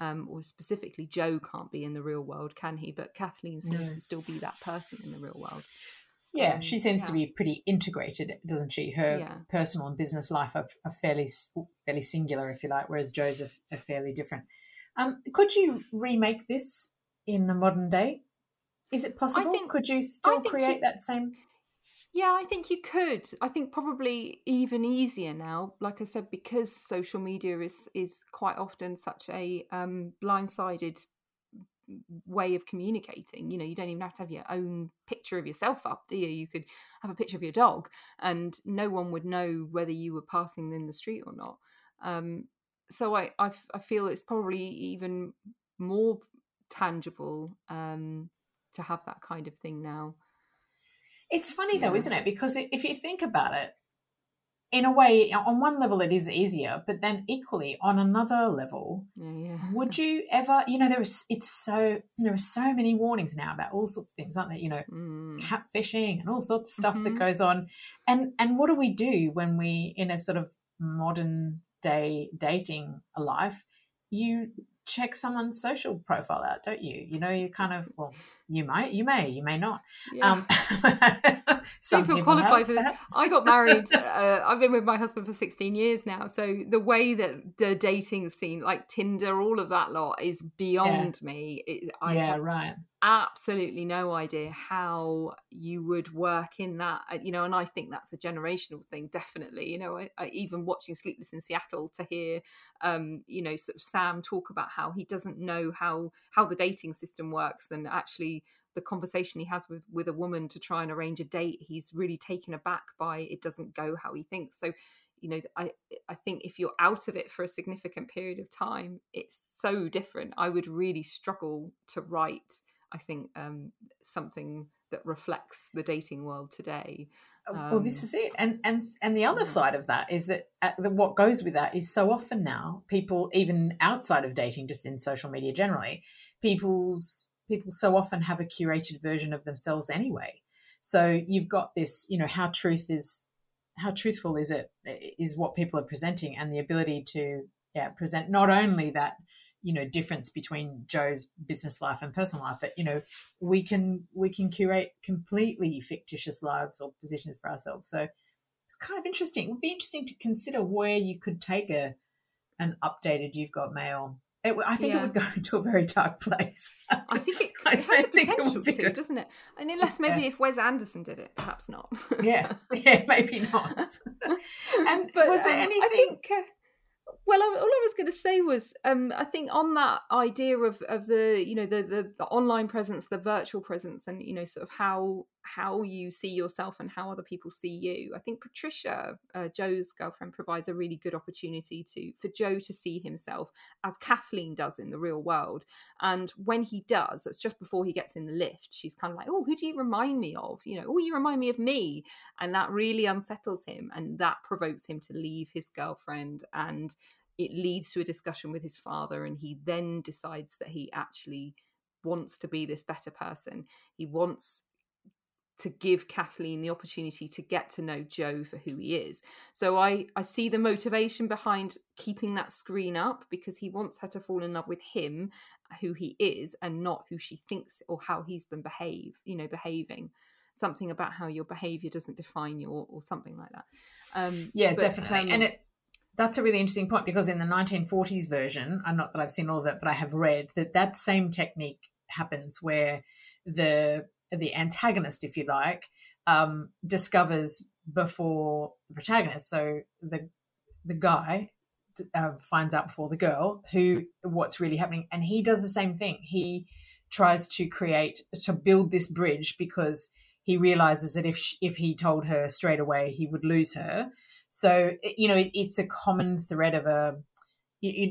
um, or specifically joe can't be in the real world can he? But kathleen seems no. to still be that person in the real world yeah, um, she seems yeah. to be pretty integrated, doesn't she? Her yeah. personal and business life are, are, fairly fairly singular, if you like, whereas Joe's are, are fairly different. Um, could you remake this in the modern day? Is it possible? Think, could you still create you, that same? Yeah, I think you could. I think probably even easier now. Like I said, because social media is is quite often such a um, blindsided way of communicating. You know, you don't even have to have your own picture of yourself up, do you? You could have a picture of your dog, and no one would know whether you were passing in the street or not. Um, so I, I, I feel it's probably even more tangible um, to have that kind of thing now. It's funny yeah. though, isn't it? Because if you think about it, in a way, on one level, it is easier, but then equally on another level, yeah. would you ever? You know, there is. It's so there are so many warnings now about all sorts of things, aren't there? You know, mm. catfishing and all sorts of stuff mm-hmm. that goes on. And and what do we do when we in a sort of modern day dating life? You check someone's social profile out, don't you? You know, you kind of well, you might, you may, you may not. Yeah. Um, some people qualify have, for this. Perhaps. I got married. Uh, I've been with my husband for 16 years now. So the way that the dating scene, like Tinder, all of that lot, is beyond yeah. me. It, I yeah, right. Absolutely no idea how you would work in that, uh, you know. And I think that's a generational thing, definitely. You know, I, I, even watching Sleepless in Seattle to hear, um, you know, sort of Sam talk about how he doesn't know how how the dating system works, and actually the conversation he has with with a woman to try and arrange a date he's really taken aback by it doesn't go how he thinks. So you know i i think if you're out of it for a significant period of time it's so different. I would really struggle to write i think um, something that reflects the dating world today. Um, well this is it. And and and the other side of that is that uh, the, what goes with that is so often now people even outside of dating just in social media generally people's people so often have a curated version of themselves anyway. So you've got this, you know, how truth is, how truthful is it, is what people are presenting, and the ability to yeah present not only that you know difference between joe's business life and personal life but you know we can we can curate completely fictitious lives or positions for ourselves so it's kind of interesting it would be interesting to consider where you could take a an updated you've got mail it, I think yeah. it would go into a very dark place. I think it, it has the potential to, good. doesn't it? And unless maybe yeah. if Wes Anderson did it, perhaps not. yeah, yeah, maybe not. and but, was there um, anything? I think. Uh, well, all I was going to say was, um, I think on that idea of of the you know the, the, the online presence, the virtual presence, and you know sort of how how you see yourself and how other people see you. I think Patricia, uh, Joe's girlfriend, provides a really good opportunity to for Joe to see himself as Kathleen does in the real world. And when he does, that's just before he gets in the lift. She's kind of like, "Oh, who do you remind me of? You know, oh, you remind me of me," and that really unsettles him, and that provokes him to leave his girlfriend and it leads to a discussion with his father and he then decides that he actually wants to be this better person he wants to give Kathleen the opportunity to get to know Joe for who he is. So I I see the motivation behind keeping that screen up because he wants her to fall in love with him, who he is, and not who she thinks or how he's been behave, you know, behaving. Something about how your behavior doesn't define you or, or something like that. Um, yeah, but, definitely. Um, and it that's a really interesting point because in the 1940s version, I'm not that I've seen all of it, but I have read that that same technique happens where the the antagonist, if you like, um, discovers before the protagonist. So the the guy uh, finds out before the girl who what's really happening, and he does the same thing. He tries to create to build this bridge because he realizes that if she, if he told her straight away, he would lose her. So you know, it, it's a common thread of a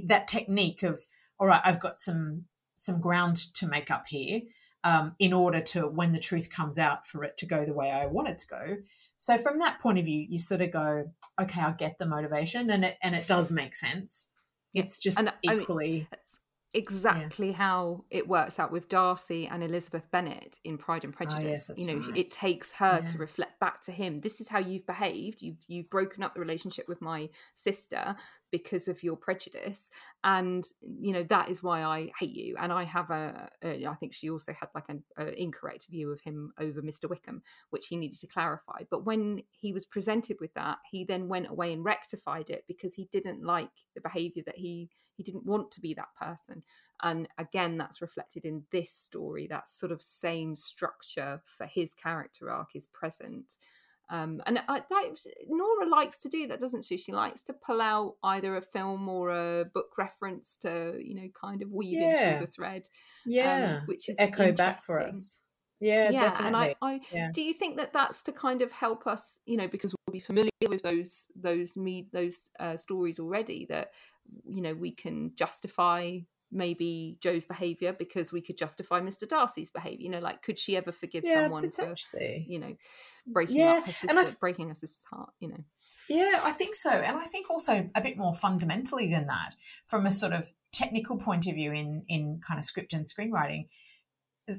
that technique of all right, I've got some some ground to make up here um, in order to, when the truth comes out, for it to go the way I want it to go. So from that point of view, you sort of go, okay, I get the motivation, and it and it does make sense. It's just and, equally. I mean, exactly yeah. how it works out with Darcy and Elizabeth Bennet in Pride and ah, Prejudice. Oh, yes, you know, right. it takes her yeah. to reflect back to him. This is how you've behaved. You've you've broken up the relationship with my sister because of your prejudice and you know that is why i hate you and i have a, a I think she also had like an incorrect view of him over mr wickham which he needed to clarify but when he was presented with that he then went away and rectified it because he didn't like the behavior that he he didn't want to be that person and again that's reflected in this story that sort of same structure for his character arc is present um, and I, that, Nora likes to do that, doesn't she? She likes to pull out either a film or a book reference to, you know, kind of weave yeah. through the thread. Um, yeah, um, which is echo back for us. Yeah, yeah, definitely. and I, I yeah. do you think that that's to kind of help us, you know, because we'll be familiar with those those me those uh, stories already that you know we can justify maybe Joe's behavior because we could justify Mr. Darcy's behavior. You know, like could she ever forgive yeah, someone for you know breaking yeah. up her sister, breaking her sister's heart? You know. Yeah, I think so. And I think also a bit more fundamentally than that, from a sort of technical point of view in, in kind of script and screenwriting,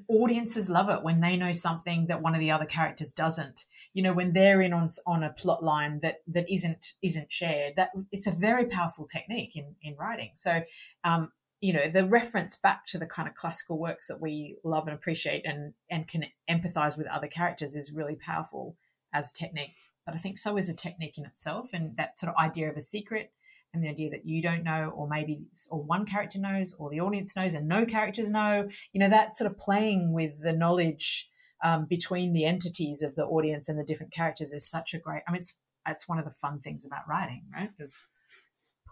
audiences love it when they know something that one of the other characters doesn't you know when they're in on on a plot line that that isn't isn't shared that it's a very powerful technique in in writing so um you know the reference back to the kind of classical works that we love and appreciate and and can empathize with other characters is really powerful as technique. But i think so is a technique in itself and that sort of idea of a secret and the idea that you don't know or maybe or one character knows or the audience knows and no characters know you know that sort of playing with the knowledge um, between the entities of the audience and the different characters is such a great i mean it's it's one of the fun things about writing right? Is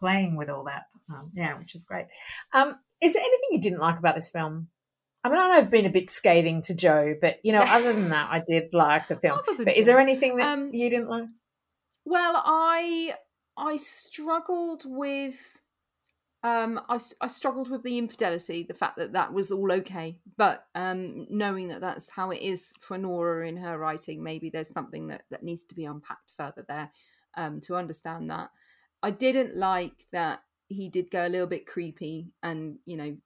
playing with all that um, yeah which is great. Um, is there anything you didn't like about this film? I mean, I know I've been a bit scathing to Joe, but you know, other than that, I did like the film. But is there anything that um, you didn't like? Well, I I struggled with um I, I struggled with the infidelity the fact that that was all okay. But um knowing that that's how it is for nora in her writing maybe there's something that that needs to be unpacked further there um to understand that i didn't like that he did go a little bit creepy and you know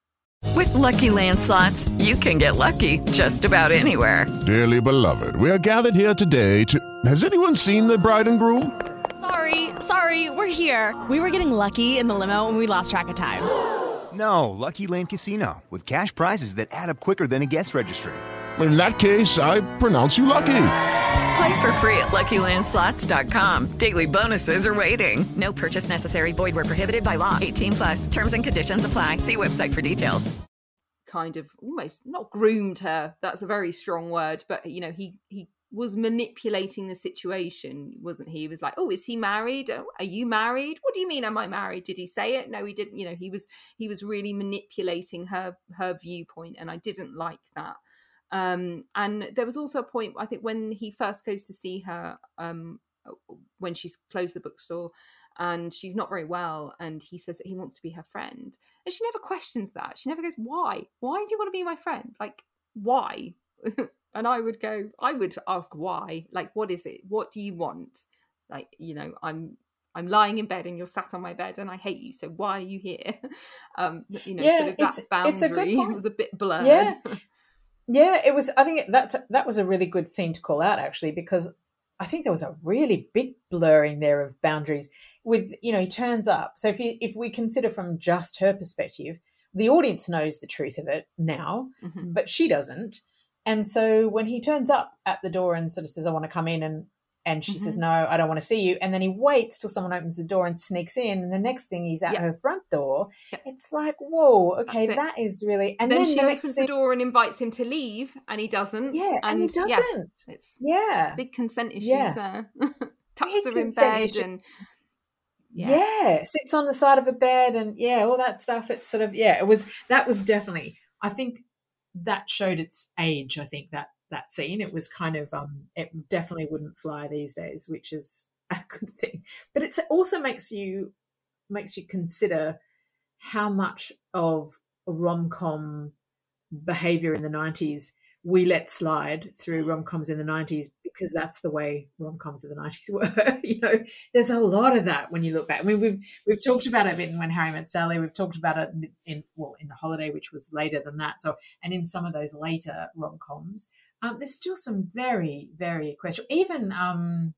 with lucky landslots you can get lucky just about anywhere dearly beloved we are gathered here today to has anyone seen the bride and groom Sorry, sorry, we're here. We were getting lucky in the limo and we lost track of time. No, Lucky Land Casino, with cash prizes that add up quicker than a guest registry. In that case, I pronounce you lucky. Play for free at LuckyLandSlots.com. Daily bonuses are waiting. No purchase necessary. Void where prohibited by law. 18 plus. Terms and conditions apply. See website for details. Kind of almost not groomed her. That's a very strong word, but you know he he was manipulating the situation, wasn't he? He was like, "Oh, is he married? Oh, are you married? What do you mean? Am I married? Did he say it? No, he didn't. You know, he was he was really manipulating her her viewpoint, and I didn't like that. Um, and there was also a point I think when he first goes to see her, um, when she's closed the bookstore, and she's not very well, and he says that he wants to be her friend, and she never questions that. She never goes, "Why? Why do you want to be my friend? Like, why?" and I would go, I would ask why, like, what is it? What do you want? Like, you know, I'm I'm lying in bed and you're sat on my bed and I hate you. So why are you here? Um, you know, yeah, sort of that boundary a was a bit blurred. Yeah. Yeah, it was. I think that's that was a really good scene to call out actually because I think there was a really big blurring there of boundaries. With you know, he turns up. So if you, if we consider from just her perspective, the audience knows the truth of it now, Mm-hmm. but she doesn't. And so when he turns up at the door and sort of says, I want to come in and and she says, Mhm. No, I don't want to see you. And then he waits till someone opens the door and sneaks in. And the next thing he's at Yeah. her front door. It's like, whoa, okay, that is really and then, then, she the opens next the door and invites him to leave, and he doesn't. Yeah, and he doesn't. it's Yeah. big consent issues Yeah. there. Tucks her in bed issue. and yeah. sits on the side of a bed and yeah, all that stuff. It's sort of yeah, it was that was definitely I think that showed its age, I think that that scene. It was kind of um it definitely wouldn't fly these days, which is a good thing. But it also makes you makes you consider how much of a rom com behavior in the 90s we let slide through rom coms in the 90s because that's the way rom coms of the 90s were. you know, there's a lot of that when you look back. I mean, we've we've talked about it in When Harry Met Sally. We've talked about it in, in well in the Holiday, which was later than that. So, and in some of those later rom coms, um, there's still some very very questionable. Even um,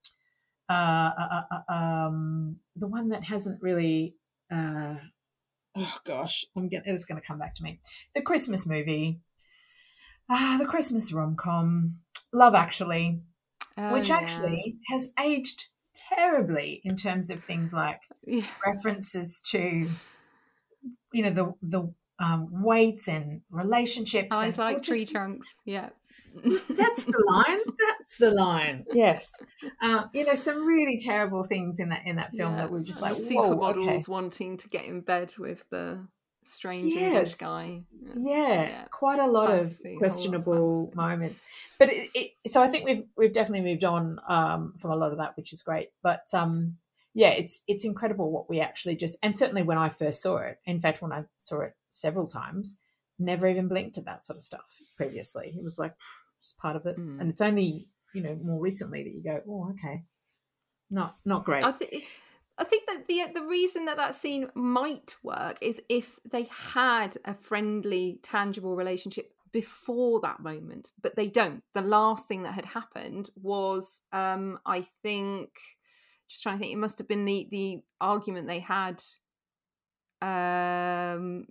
uh, uh, uh, uh, um, the one that hasn't really. Uh, oh gosh, I'm getting it's going to come back to me. The Christmas movie, ah, the Christmas rom com, Love Actually, Oh, which yeah. actually has aged terribly in terms of things like references to, you know, the the um, weights and relationships. It's and like or just- tree trunks. Yeah. That's the line. That's the line. Yes. Uh, you know, some really terrible things in that in that film Yeah. that we were just like, the whoa, supermodels okay. wanting to get in bed with the strange Yes. English guy. It's- yeah, quite a lot fantasy, of whole lot of questionable moments. But it, it, so I think we've we've definitely moved on um, from a lot of that, which is great. But um, yeah, it's it's incredible what we actually just and certainly when I first saw it. In fact, when I saw it several times, never even blinked at that sort of stuff previously. It was like it's part of it, Mm. and it's only you know more recently that you go, oh, okay. not not great. I think. I think that the the reason that that scene might work is if they had a friendly, tangible relationship before that moment, but they don't. The last thing that had happened was, um, I think, just trying to think, it must have been the the argument they had. Um,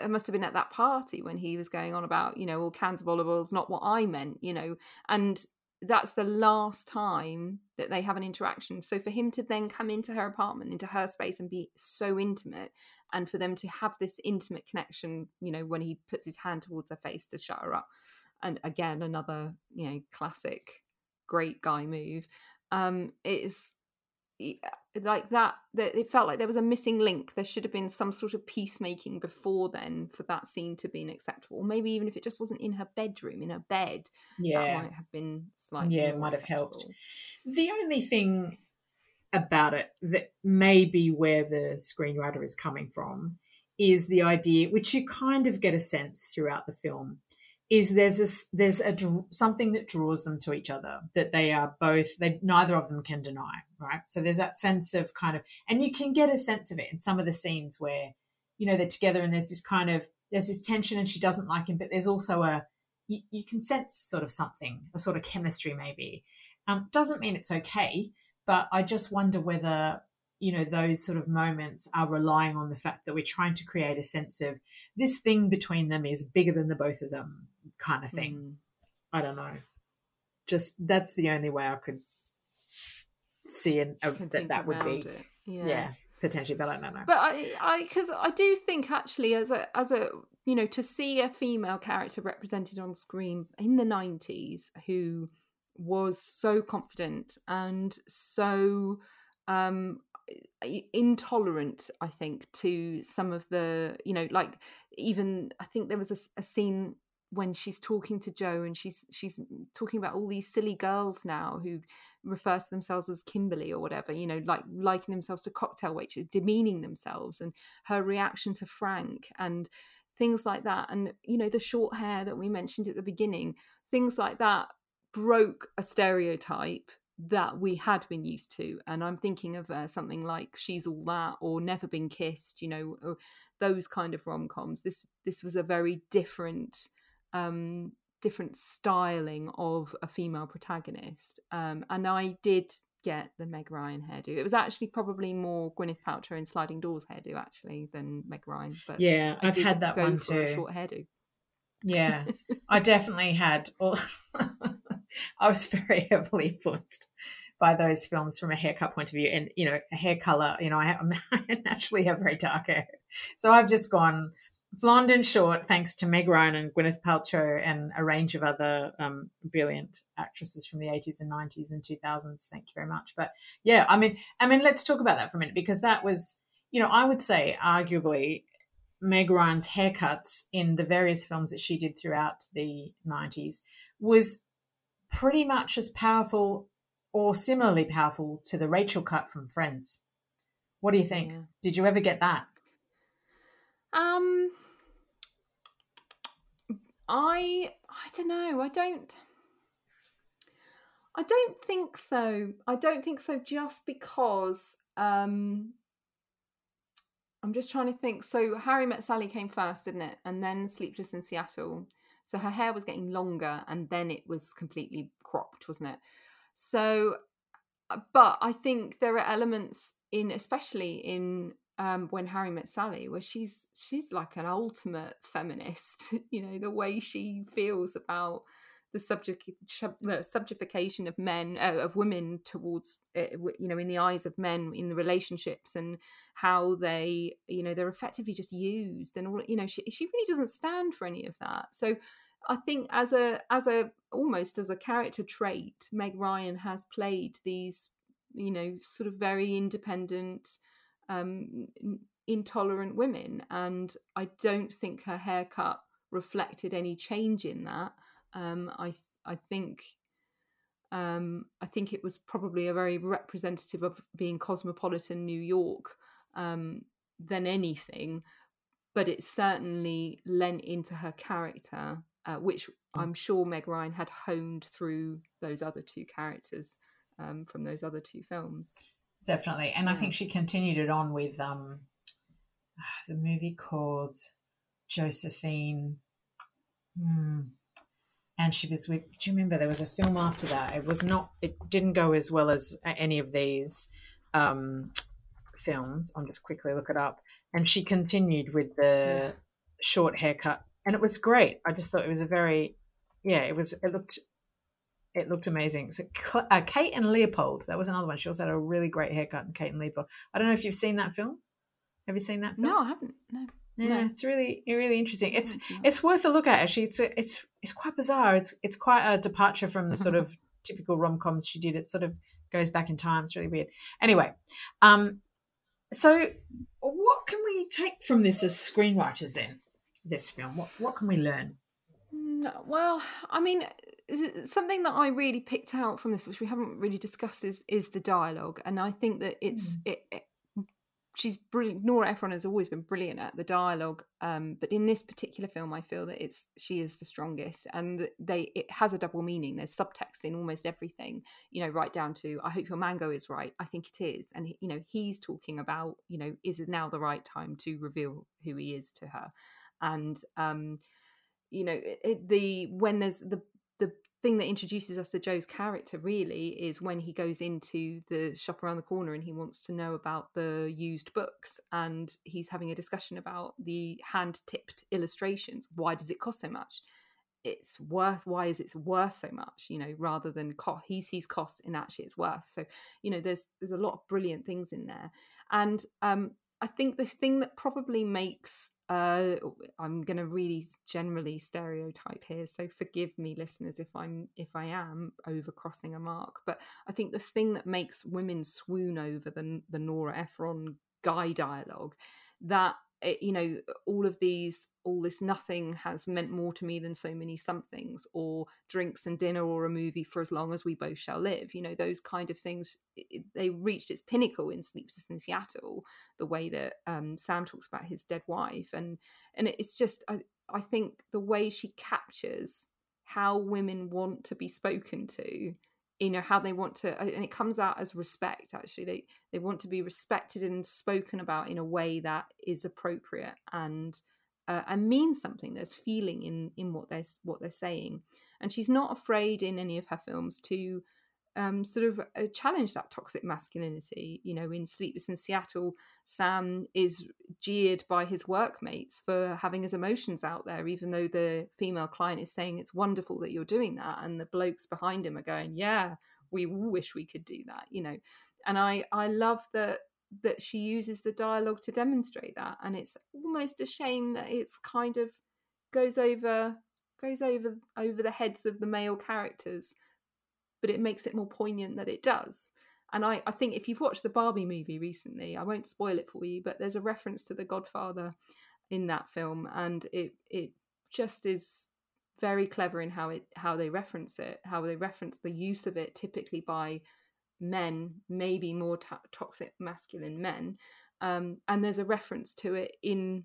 it must have been at that party when he was going on about, you know, all cans of olive is not what I meant, you know, and that's the last time that they have an interaction. So for him to then come into her apartment, into her space and be so intimate, and for them to have this intimate connection, you know, when he puts his hand towards her face to shut her up. And again, another, you know, classic great guy move. Um, it's like that that it felt like there was a missing link. There should have been some sort of peacemaking before then for that scene to be maybe maybe even if it just wasn't in her bedroom in her bed yeah. that might have been slightly yeah it might have helped. the only thing about it that may be where the screenwriter is coming from is the idea which you kind of get a sense throughout the film is there's a there's a something that draws them to each other that they are both they neither of them can deny right? So there's that sense of kind of and you can get a sense of it in some of the scenes where you know they're together and there's this kind of there's this tension and she doesn't like him but there's also a you, you can sense sort of something a sort of chemistry maybe. Um, doesn't mean it's okay but i just wonder whether you know those sort of moments are relying on the fact that we're trying to create a sense of this thing between them is bigger than the both of them kind of thing mm. i don't know just that's the only way i could see and uh, that that would be yeah. yeah. potentially but i don't know but i i because i do think actually as a as a you know to see a female character represented on screen in the 90s who was so confident and so um intolerant i think to some of the you know like even i think there was a, a, scene when she's talking to joe and she's she's talking about all these silly girls now who refer to themselves as kimberly or whatever you know like liking themselves to cocktail waitresses demeaning themselves and her reaction to frank and things like that and you know the short hair that we mentioned at the beginning things like that broke a stereotype that we had been used to. And I'm thinking of uh, something like She's All That or Never Been Kissed, you know, those kind of rom coms. This this was a very different um, different styling of a female protagonist. Um, and I did get the Meg Ryan hairdo. It was actually probably more Gwyneth Paltrow in Sliding Doors hairdo actually than Meg Ryan. But yeah, I've had that one too. short hairdo. Yeah, I definitely had. I was very heavily influenced by those films from a haircut point of view, and you know, hair color. You know, I, I naturally have very dark hair, so I've just gone blonde and short, thanks to Meg Ryan and Gwyneth Paltrow and a range of other um, brilliant actresses from the 80s and 90s and 2000s. Thank you very much. But yeah, I mean, I mean, let's talk about that for a minute because that was, you know, I would say arguably Meg Ryan's haircuts in the various films that she did throughout the 90s was pretty much as powerful or similarly powerful to the Rachel cut from Friends. What do you think? Yeah. Did you ever get that? Um I I don't know. I don't I don't think so. I don't think so just because um I'm just trying to think. So Harry Met Sally came first, didn't it? And then Sleepless in Seattle. So her hair was getting longer and then it was completely cropped, wasn't it? So, uh, but I think there are elements in, especially in um, when Harry met Sally, where she's she's like an ultimate feminist. you know the way she feels about the subject the subjectification of men uh, of women towards uh, you know in the eyes of men in the relationships and how they you know they're effectively just used and all you know she, she really doesn't stand for any of that so i think as a as a almost as a character trait meg ryan has played these you know sort of very independent um intolerant women and i don't think her haircut reflected any change in that um, I th- I think um, I think it was probably a very representative of being cosmopolitan New York um, than anything, but it certainly lent into her character, uh, which mm. I'm sure Meg Ryan had honed through those other two characters um, from those other two films. Definitely, and yeah. I think she continued it on with um, the movie called Josephine. Hmm. And she was with. Do you remember there was a film after that? It was not. It didn't go as well as any of these um, films. I'm just quickly look it up. And she continued with the yeah. short haircut, and it was great. I just thought it was a very, yeah, it was. It looked it looked amazing. So uh, Kate and Leopold, that was another one. She also had a really great haircut in Kate and Leopold. I don't know if you've seen that film. Have you seen that film? No, I haven't. No. Yeah, no. it's really really interesting. It's it's worth a look at. Actually, it's it's it's quite bizarre. It's it's quite a departure from the sort of typical rom coms she did. It sort of goes back in time. It's really weird. Anyway, um, so what can we take from this as screenwriters? In this film, what what can we learn? Well, I mean, something that I really picked out from this, which we haven't really discussed, is is the dialogue, and I think that it's mm. it, it, she's brilliant. Nora Ephron has always been brilliant at the dialogue, um, but in this particular film, I feel that it's she is the strongest, and they it has a double meaning. There's subtext in almost everything, you know, right down to "I hope your mango is right." I think it is, and you know, he's talking about you know, is it now the right time to reveal who he is to her, and um, you know, it, the when there's the the thing that introduces us to Joe's character really is when he goes into the shop around the corner and he wants to know about the used books and he's having a discussion about the hand tipped illustrations. Why does it cost so much? It's worth. Why is it worth so much? You know, rather than cost, he sees cost in actually it's worth. So, you know, there's there's a lot of brilliant things in there, and um, I think the thing that probably makes uh, I'm going to really generally stereotype here, so forgive me, listeners, if I'm if I am overcrossing a mark. But I think the thing that makes women swoon over the the Nora Ephron guy dialogue that it, you know all of these all this nothing has meant more to me than so many somethings or drinks and dinner or a movie for as long as we both shall live you know those kind of things it, they reached its pinnacle in sleepless in seattle the way that um, sam talks about his dead wife and and it's just I, I think the way she captures how women want to be spoken to you know how they want to and it comes out as respect actually. They they want to be respected and spoken about in a way that is appropriate and uh, and means something. There's feeling in in what they're what they're saying. And she's not afraid in any of her films to um, sort of uh, challenge that toxic masculinity. You know, in Sleepless in Seattle, Sam is jeered by his workmates for having his emotions out there, even though the female client is saying it's wonderful that you're doing that, and the blokes behind him are going, "Yeah, we wish we could do that," you know. And I I love that that she uses the dialogue to demonstrate that, and it's almost a shame that it's kind of goes over goes over over the heads of the male characters but it makes it more poignant that it does. And I, I think if you've watched the Barbie movie recently, I won't spoil it for you, but there's a reference to the Godfather in that film, and it it just is very clever in how it how they reference it, how they reference the use of it typically by men, maybe more to- toxic masculine men, um, and there's a reference to it in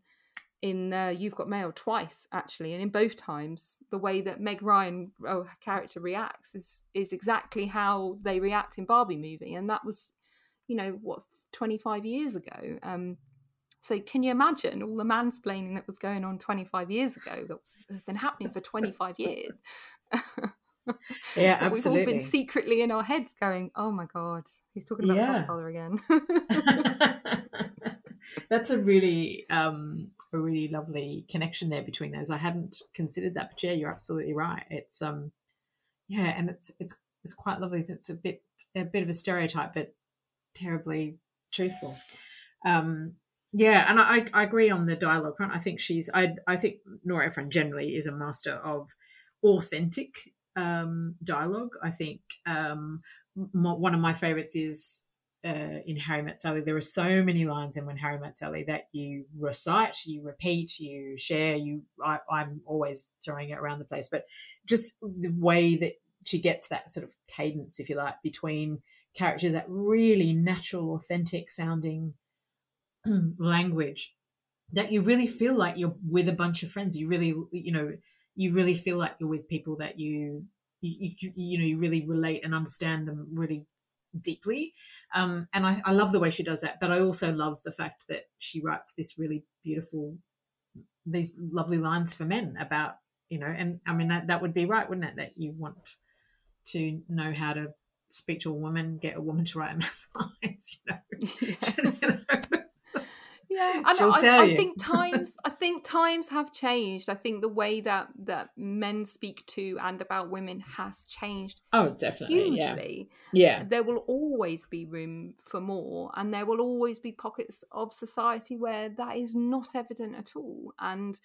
in uh, You've Got Mail twice actually, and in both times, the way that Meg Ryan oh, character reacts is is exactly how they react in Barbie movie, and that was, you know, what twenty five years ago. Um, so can you imagine all the mansplaining that was going on twenty five years ago that has been happening for twenty five years? yeah, absolutely. We've all been secretly in our heads going, "Oh my god, he's talking about yeah. Godfather again." That's a really um, a really lovely connection there between those. I hadn't considered that, but yeah, you're absolutely right. It's um, yeah, and it's it's it's quite lovely. It's a bit a bit of a stereotype, but terribly truthful. Um, yeah, and I, I agree on the dialogue front. I think she's I I think Nora Ephron generally is a master of authentic um, dialogue. I think um, one of my favorites is uh, in Harry Met Sally, there are so many lines in When Harry Met Sally that you recite, you repeat, you share. You, I, I'm always throwing it around the place, but just the way that she gets that sort of cadence, if you like, between characters, that really natural, authentic sounding language that you really feel like you're with a bunch of friends. You really, you know, you really feel like you're with people that you, you, you, you know, you really relate and understand them really deeply. Um, and I, I love the way she does that. But I also love the fact that she writes this really beautiful, these lovely lines for men about, you know, and I mean, that, that would be right, wouldn't it? That you want to know how to speak to a woman, get a woman to write a man's lines, you know. Yeah. Yeah, and She'll I, tell I you. think times I think times have changed. I think the way that that men speak to and about women has changed Oh, definitely. Yeah. hugely. Yeah. There will always be room for more, and there will always be pockets of society where that is not evident at all. And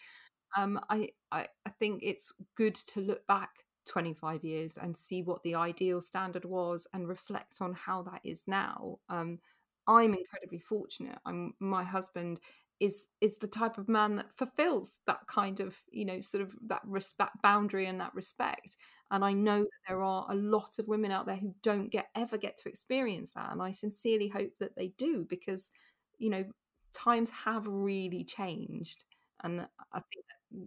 um, I, I, I think it's good to look back 25 years and see what the ideal standard was and reflect on how that is now. Um, I'm incredibly fortunate. I'm my husband is is the type of man that fulfills that kind of you know sort of that respect boundary and that respect. And i know that there are a lot of women out there who don't get ever get to experience that. And i sincerely hope that they do because you know times have really changed. And i think that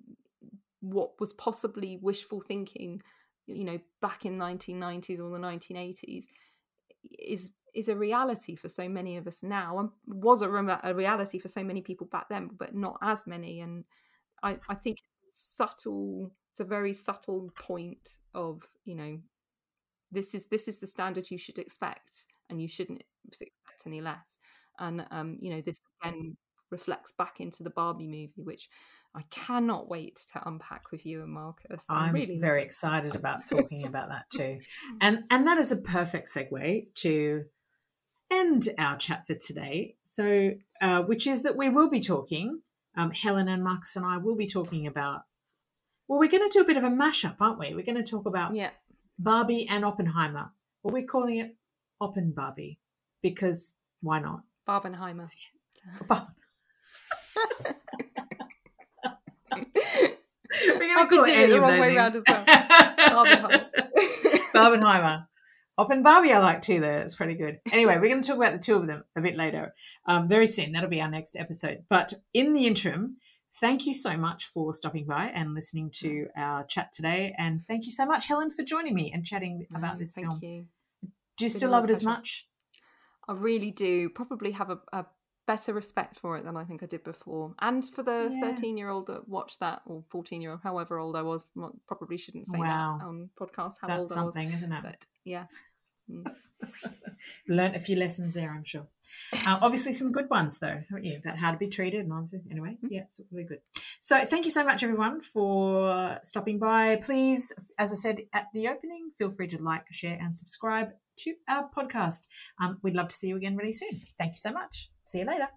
what was possibly wishful thinking you know back in 1990s or the 1980s is is a reality for so many of us now and was a, re- a reality for so many people back then but not as many and i i think it's subtle it's a very subtle point of you know this is this is the standard you should expect and you shouldn't expect any less. And um you know this again reflects back into the barbie movie which i cannot wait to unpack with you and marcus. I'm really very excited about talking about that too. And and that is a perfect segue to end our chat for today. So, uh, which is that we will be talking, um, Helen and Marcus and I will be talking about, well, we're going to do a bit of a mashup, aren't we? We're going to talk about yeah Barbie and Oppenheimer. Well, we're calling it Oppen Barbie because why not? barbenheimer Bar- We're going to call it it any the of wrong those way things. as well. Barbenheimer. Barbenheimer. Oppen Barbie, I like too. There, that's pretty good. Anyway, we're going to talk about the two of them a bit later, um, very soon. That'll be our next episode. But in the interim, thank you so much for stopping by and listening to our chat today. And thank you so much, Helen, for joining me and chatting about this thank film. you. Do you still love it as much? I really do. Probably have a, a better respect for it than I think I did before. And for the Yeah. 13 year old that watched that, or 14 year old, however old I was, probably shouldn't say Wow. that on podcast how That's old something, I was. isn't it? But yeah. Mm. Learned a few lessons there, I'm sure. Uh, obviously, some good ones though, haven't you? About how to be treated and obviously, anyway, yeah, it's really good. So, thank you so much, everyone, for stopping by. Please, as I said at the opening, feel free to like, share, and subscribe to our podcast. Um, we'd love to see you again really soon. Thank you so much. See you later.